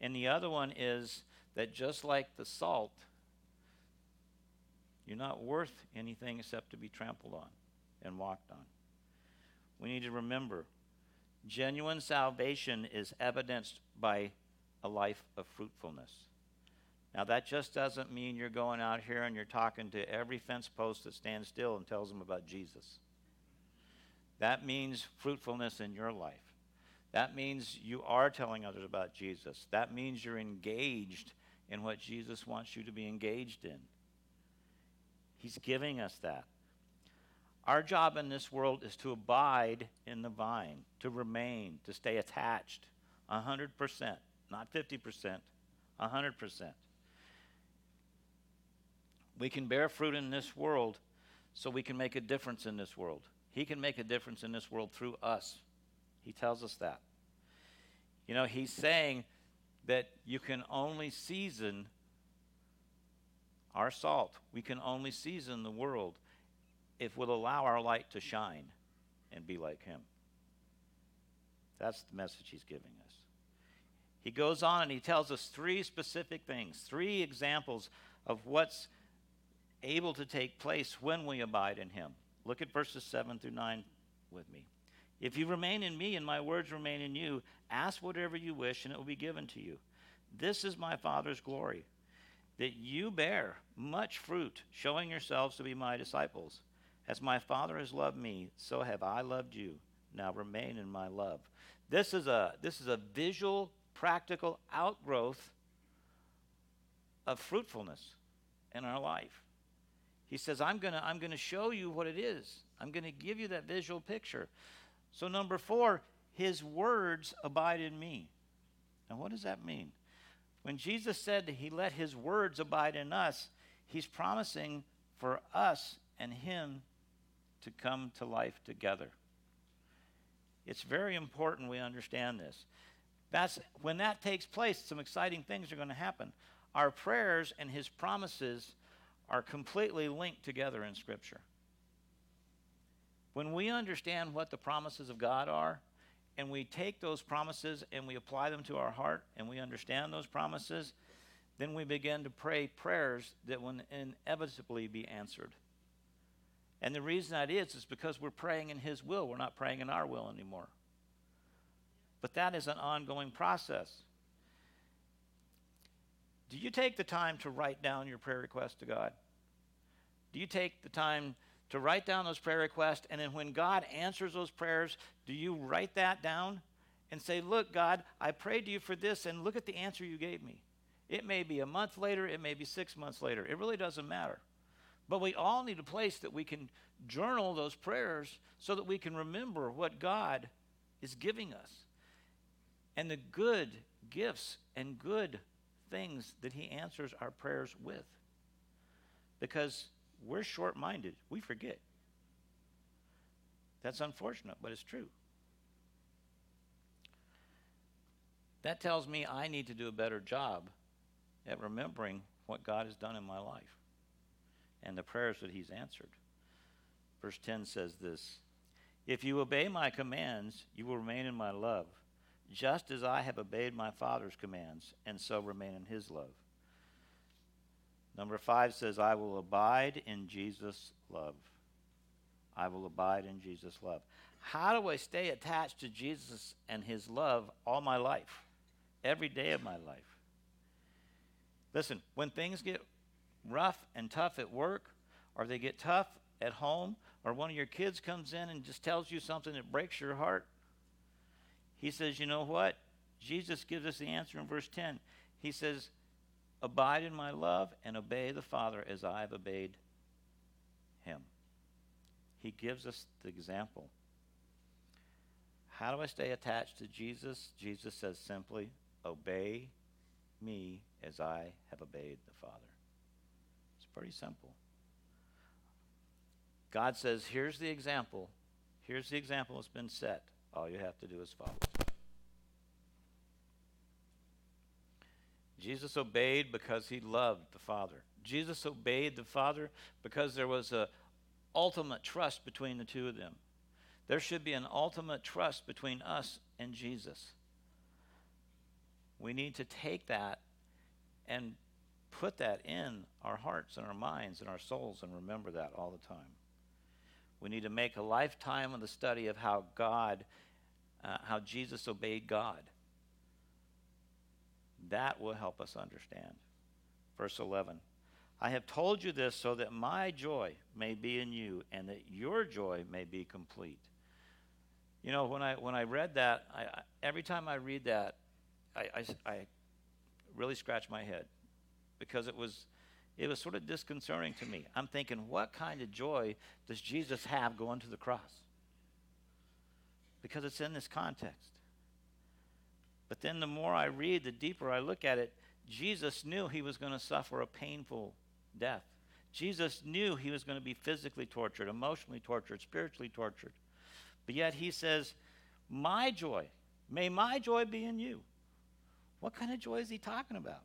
[SPEAKER 4] And the other one is that just like the salt, you're not worth anything except to be trampled on and walked on. We need to remember genuine salvation is evidenced by a life of fruitfulness. Now, that just doesn't mean you're going out here and you're talking to every fence post that stands still and tells them about Jesus. That means fruitfulness in your life. That means you are telling others about Jesus. That means you're engaged in what Jesus wants you to be engaged in. He's giving us that. Our job in this world is to abide in the vine, to remain, to stay attached 100%, not 50%, 100%. We can bear fruit in this world so we can make a difference in this world. He can make a difference in this world through us. He tells us that. You know, he's saying that you can only season our salt. We can only season the world if we'll allow our light to shine and be like him. That's the message he's giving us. He goes on and he tells us three specific things, three examples of what's able to take place when we abide in him. Look at verses 7 through 9 with me. If you remain in me and my words remain in you, ask whatever you wish and it will be given to you. This is my Father's glory, that you bear much fruit, showing yourselves to be my disciples. As my Father has loved me, so have I loved you. Now remain in my love. This is a, this is a visual, practical outgrowth of fruitfulness in our life. He says, I'm going to I'm going to show you what it is. I'm going to give you that visual picture. So, number four, his words abide in me. Now, what does that mean? When Jesus said he let his words abide in us, he's promising for us and him to come to life together. It's very important we understand this. That's when that takes place, some exciting things are going to happen. Our prayers and his promises are completely linked together in Scripture. When we understand what the promises of God are, and we take those promises and we apply them to our heart, and we understand those promises, then we begin to pray prayers that will inevitably be answered. And the reason that is, is because we're praying in His will. We're not praying in our will anymore. But that is an ongoing process. Do you take the time to write down your prayer request to God? Do you take the time to write down those prayer requests? And then when God answers those prayers, do you write that down and say, Look, God, I prayed to you for this, and look at the answer you gave me? It may be a month later, it may be six months later. It really doesn't matter. But we all need a place that we can journal those prayers so that we can remember what God is giving us and the good gifts and good things that He answers our prayers with. Because we're short minded, we forget. That's unfortunate, but it's true. That tells me I need to do a better job at remembering what God has done in my life and the prayers that He's answered. Verse 10 says this If you obey my commands, you will remain in my love just as I have obeyed my Father's commands, and so remain in his love. Number five says, I will abide in Jesus' love. I will abide in Jesus' love. How do I stay attached to Jesus and his love all my life, every day of my life? Listen, when things get rough and tough at work, or they get tough at home, or one of your kids comes in and just tells you something that breaks your heart, he says, You know what? Jesus gives us the answer in verse 10. He says, Abide in my love and obey the Father as I have obeyed him. He gives us the example. How do I stay attached to Jesus? Jesus says simply, Obey me as I have obeyed the Father. It's pretty simple. God says, Here's the example. Here's the example that's been set. All you have to do is follow. Jesus obeyed because he loved the Father. Jesus obeyed the Father because there was an ultimate trust between the two of them. There should be an ultimate trust between us and Jesus. We need to take that and put that in our hearts and our minds and our souls and remember that all the time. We need to make a lifetime of the study of how God, uh, how Jesus obeyed God. That will help us understand. Verse 11 I have told you this so that my joy may be in you and that your joy may be complete. You know, when I, when I read that, I, I, every time I read that, I, I, I really scratch my head because it was, it was sort of disconcerting to me. I'm thinking, what kind of joy does Jesus have going to the cross? Because it's in this context. But then the more I read, the deeper I look at it, Jesus knew he was going to suffer a painful death. Jesus knew he was going to be physically tortured, emotionally tortured, spiritually tortured. But yet he says, My joy, may my joy be in you. What kind of joy is he talking about?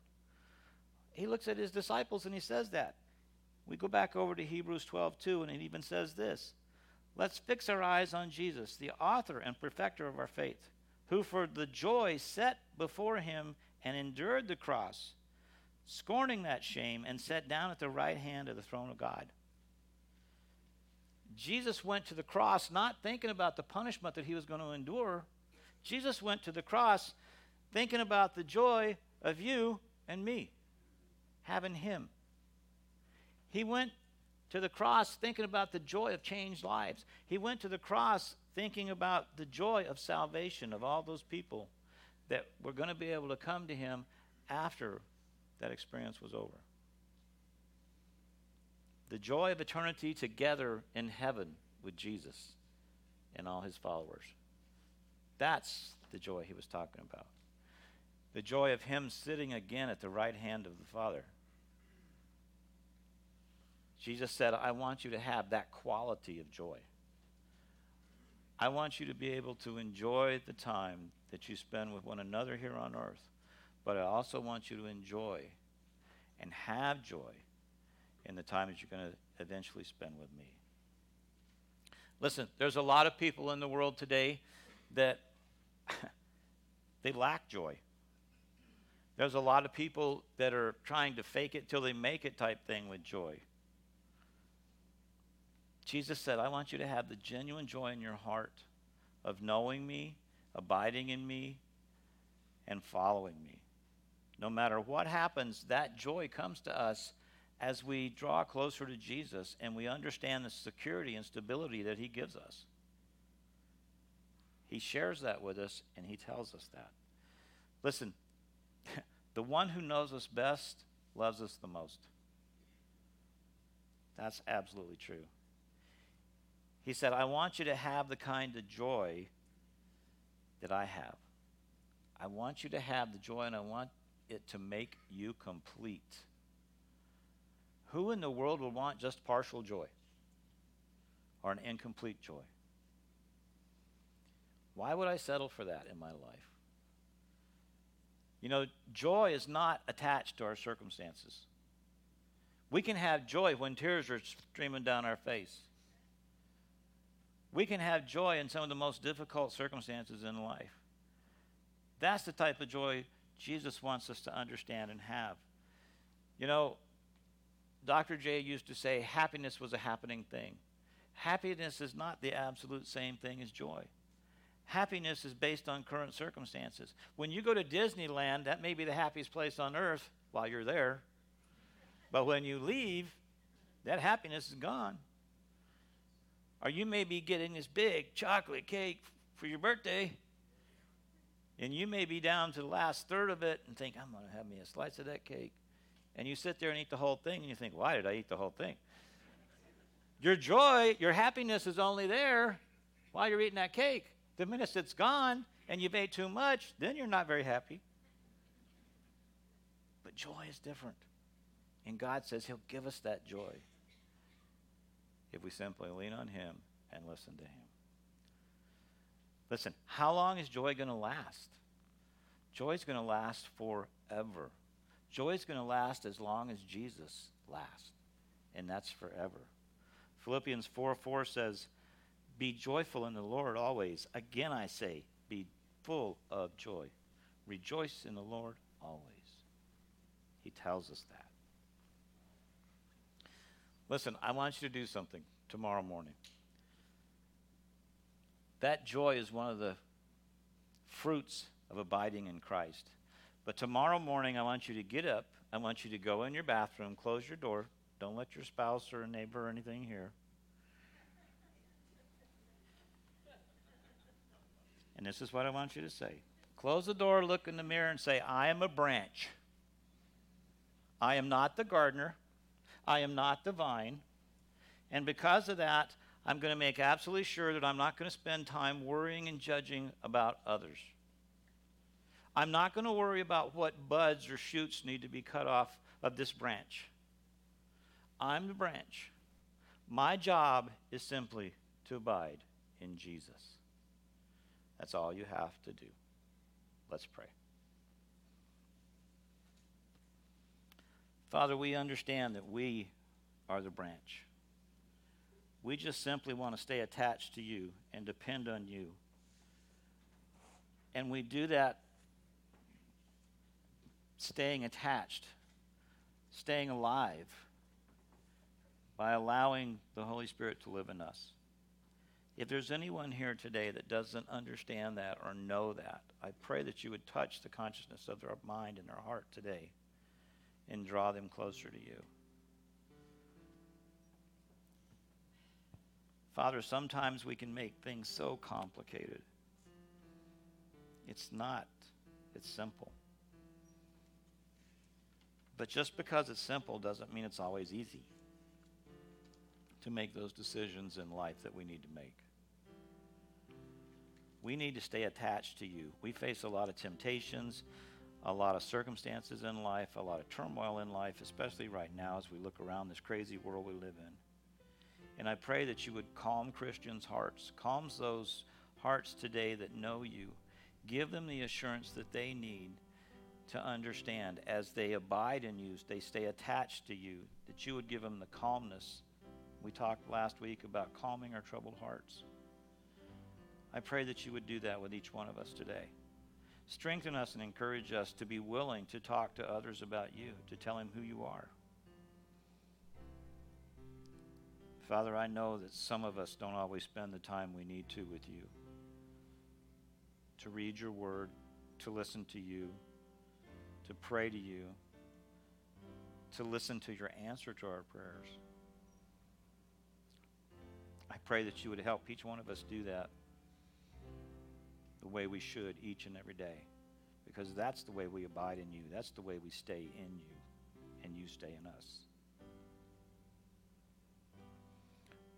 [SPEAKER 4] He looks at his disciples and he says that. We go back over to Hebrews 12 2, and it even says this Let's fix our eyes on Jesus, the author and perfecter of our faith, who for the joy set before him and endured the cross, scorning that shame, and sat down at the right hand of the throne of God. Jesus went to the cross not thinking about the punishment that he was going to endure. Jesus went to the cross thinking about the joy of you and me having him. He went to the cross thinking about the joy of changed lives. He went to the cross thinking about the joy of salvation of all those people that were going to be able to come to him after that experience was over. The joy of eternity together in heaven with Jesus and all his followers. That's the joy he was talking about. The joy of him sitting again at the right hand of the Father. Jesus said, I want you to have that quality of joy. I want you to be able to enjoy the time that you spend with one another here on earth, but I also want you to enjoy and have joy in the time that you're going to eventually spend with me. Listen, there's a lot of people in the world today that they lack joy. There's a lot of people that are trying to fake it till they make it type thing with joy. Jesus said, I want you to have the genuine joy in your heart of knowing me, abiding in me, and following me. No matter what happens, that joy comes to us as we draw closer to Jesus and we understand the security and stability that He gives us. He shares that with us and He tells us that. Listen, the one who knows us best loves us the most. That's absolutely true. He said, I want you to have the kind of joy that I have. I want you to have the joy and I want it to make you complete. Who in the world would want just partial joy or an incomplete joy? Why would I settle for that in my life? You know, joy is not attached to our circumstances. We can have joy when tears are streaming down our face. We can have joy in some of the most difficult circumstances in life. That's the type of joy Jesus wants us to understand and have. You know, Dr. J used to say happiness was a happening thing. Happiness is not the absolute same thing as joy. Happiness is based on current circumstances. When you go to Disneyland, that may be the happiest place on earth while you're there. But when you leave, that happiness is gone. Or you may be getting this big chocolate cake for your birthday, and you may be down to the last third of it and think, I'm going to have me a slice of that cake. And you sit there and eat the whole thing, and you think, why did I eat the whole thing? Your joy, your happiness is only there while you're eating that cake. The minute it's gone and you've ate too much, then you're not very happy. But joy is different. And God says He'll give us that joy if we simply lean on Him and listen to Him. Listen, how long is joy going to last? Joy is going to last forever. Joy is going to last as long as Jesus lasts, and that's forever. Philippians 4 4 says, Be joyful in the Lord always. Again, I say, be full of joy. Rejoice in the Lord always. He tells us that. Listen, I want you to do something tomorrow morning. That joy is one of the fruits of abiding in Christ. But tomorrow morning, I want you to get up. I want you to go in your bathroom, close your door. Don't let your spouse or a neighbor or anything hear. And this is what I want you to say close the door, look in the mirror, and say, I am a branch. I am not the gardener. I am not the vine. And because of that, I'm going to make absolutely sure that I'm not going to spend time worrying and judging about others. I'm not going to worry about what buds or shoots need to be cut off of this branch. I'm the branch. My job is simply to abide in Jesus. That's all you have to do. Let's pray. Father, we understand that we are the branch. We just simply want to stay attached to you and depend on you. And we do that staying attached, staying alive by allowing the Holy Spirit to live in us. If there's anyone here today that doesn't understand that or know that, I pray that you would touch the consciousness of their mind and their heart today and draw them closer to you. Father, sometimes we can make things so complicated. It's not, it's simple. But just because it's simple doesn't mean it's always easy to make those decisions in life that we need to make. We need to stay attached to you. We face a lot of temptations, a lot of circumstances in life, a lot of turmoil in life, especially right now as we look around this crazy world we live in. And I pray that you would calm Christians' hearts, calms those hearts today that know you. Give them the assurance that they need to understand as they abide in you, they stay attached to you, that you would give them the calmness. We talked last week about calming our troubled hearts. I pray that you would do that with each one of us today. Strengthen us and encourage us to be willing to talk to others about you, to tell them who you are. Father, I know that some of us don't always spend the time we need to with you. To read your word, to listen to you, to pray to you, to listen to your answer to our prayers. I pray that you would help each one of us do that the way we should each and every day. Because that's the way we abide in you. That's the way we stay in you, and you stay in us.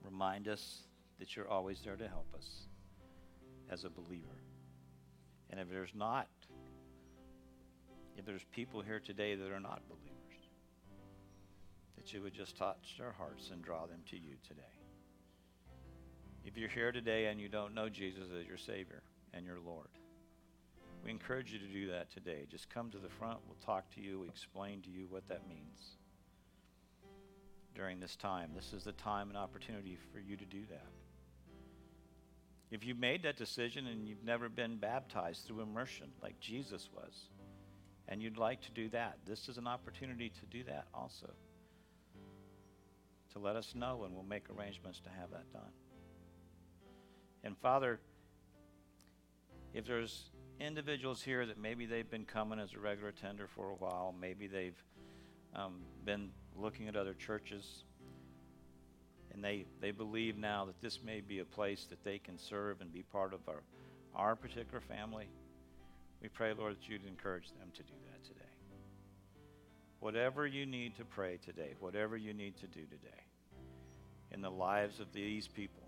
[SPEAKER 4] Remind us that you're always there to help us as a believer. And if there's not, if there's people here today that are not believers, that you would just touch their hearts and draw them to you today. If you're here today and you don't know Jesus as your Savior and your Lord, we encourage you to do that today. Just come to the front. We'll talk to you, we explain to you what that means during this time. This is the time and opportunity for you to do that. If you've made that decision and you've never been baptized through immersion like Jesus was, and you'd like to do that, this is an opportunity to do that also. To let us know, and we'll make arrangements to have that done. And Father, if there's individuals here that maybe they've been coming as a regular attender for a while, maybe they've um, been looking at other churches, and they, they believe now that this may be a place that they can serve and be part of our, our particular family. We pray, Lord, that you'd encourage them to do that today. Whatever you need to pray today, whatever you need to do today in the lives of these people,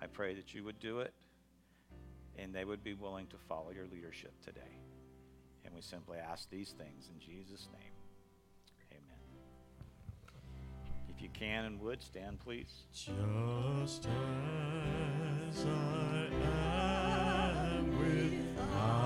[SPEAKER 4] I pray that you would do it and they would be willing to follow your leadership today. And we simply ask these things in Jesus' name. Amen. If you can and would, stand please.
[SPEAKER 1] Just as I am without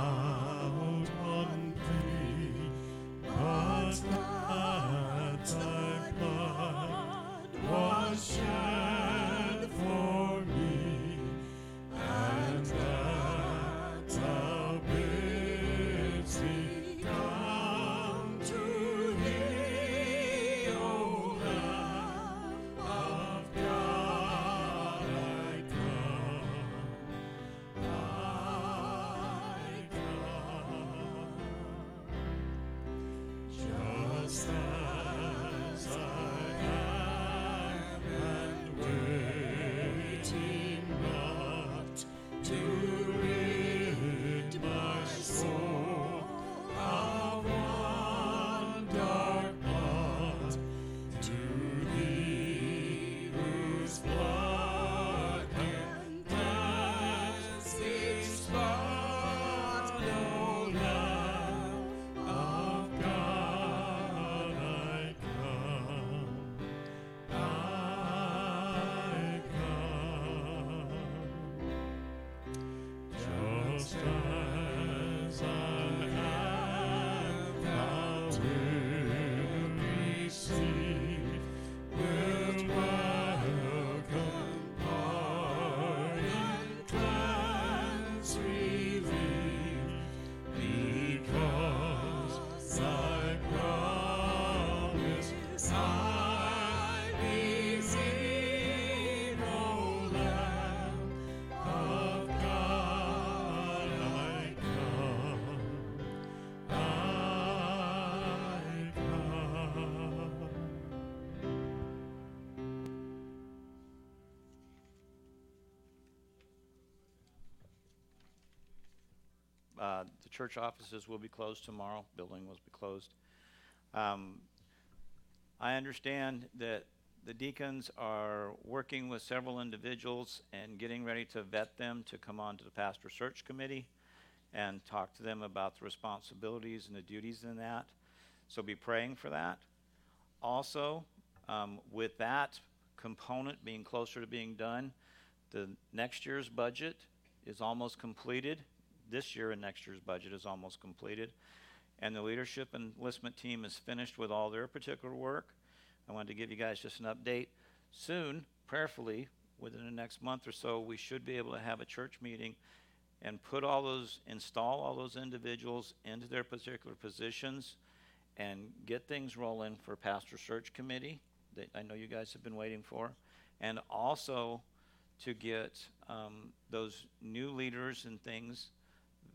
[SPEAKER 4] church offices will be closed tomorrow, building will be closed. Um, I understand that the deacons are working with several individuals and getting ready to vet them to come on to the pastor search committee and talk to them about the responsibilities and the duties in that. So be praying for that. Also, um, with that component being closer to being done, the next year's budget is almost completed. This year and next year's budget is almost completed. And the leadership enlistment team is finished with all their particular work. I wanted to give you guys just an update. Soon, prayerfully, within the next month or so, we should be able to have a church meeting and put all those, install all those individuals into their particular positions and get things rolling for pastor search committee that I know you guys have been waiting for. And also to get um, those new leaders and things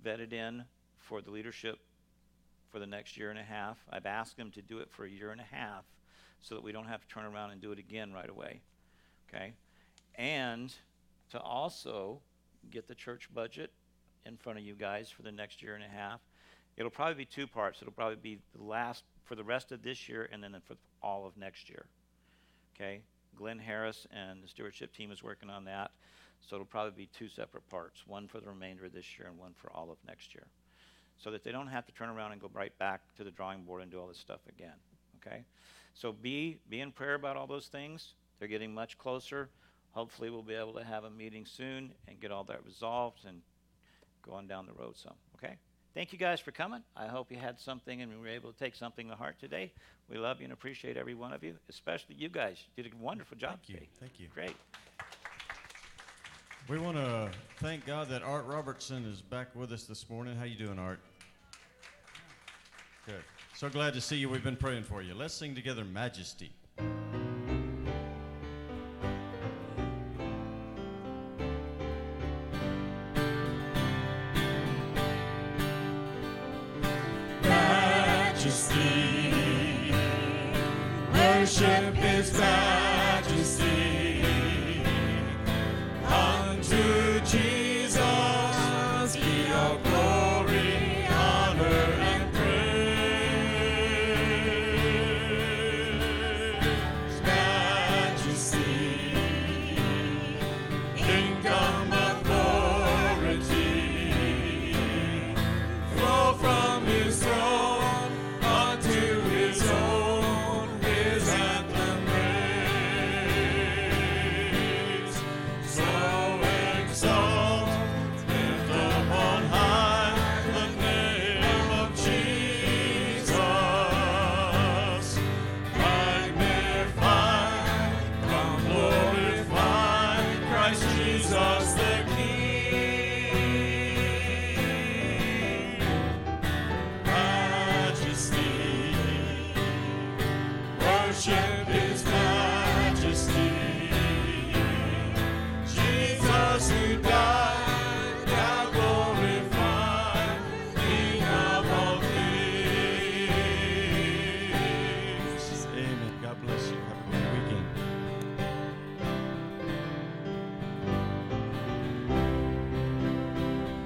[SPEAKER 4] vetted in for the leadership for the next year and a half. I've asked them to do it for a year and a half so that we don't have to turn around and do it again right away. Okay? And to also get the church budget in front of you guys for the next year and a half. It'll probably be two parts. It'll probably be the last for the rest of this year and then for all of next year. Okay? Glenn Harris and the stewardship team is working on that. So it'll probably be two separate parts, one for the remainder of this year and one for all of next year. So that they don't have to turn around and go right back to the drawing board and do all this stuff again. Okay? So be be in prayer about all those things. They're getting much closer. Hopefully we'll be able to have a meeting soon and get all that resolved and go on down the road some. Okay? Thank you guys for coming. I hope you had something and we were able to take something to heart today. We love you and appreciate every one of you, especially you guys. You did a wonderful job
[SPEAKER 3] Thank you.
[SPEAKER 4] today.
[SPEAKER 3] Thank you.
[SPEAKER 4] Great.
[SPEAKER 3] We want to thank God that Art Robertson is back with us this morning. How you doing, Art? Good. So glad to see you. We've been praying for you. Let's sing together Majesty.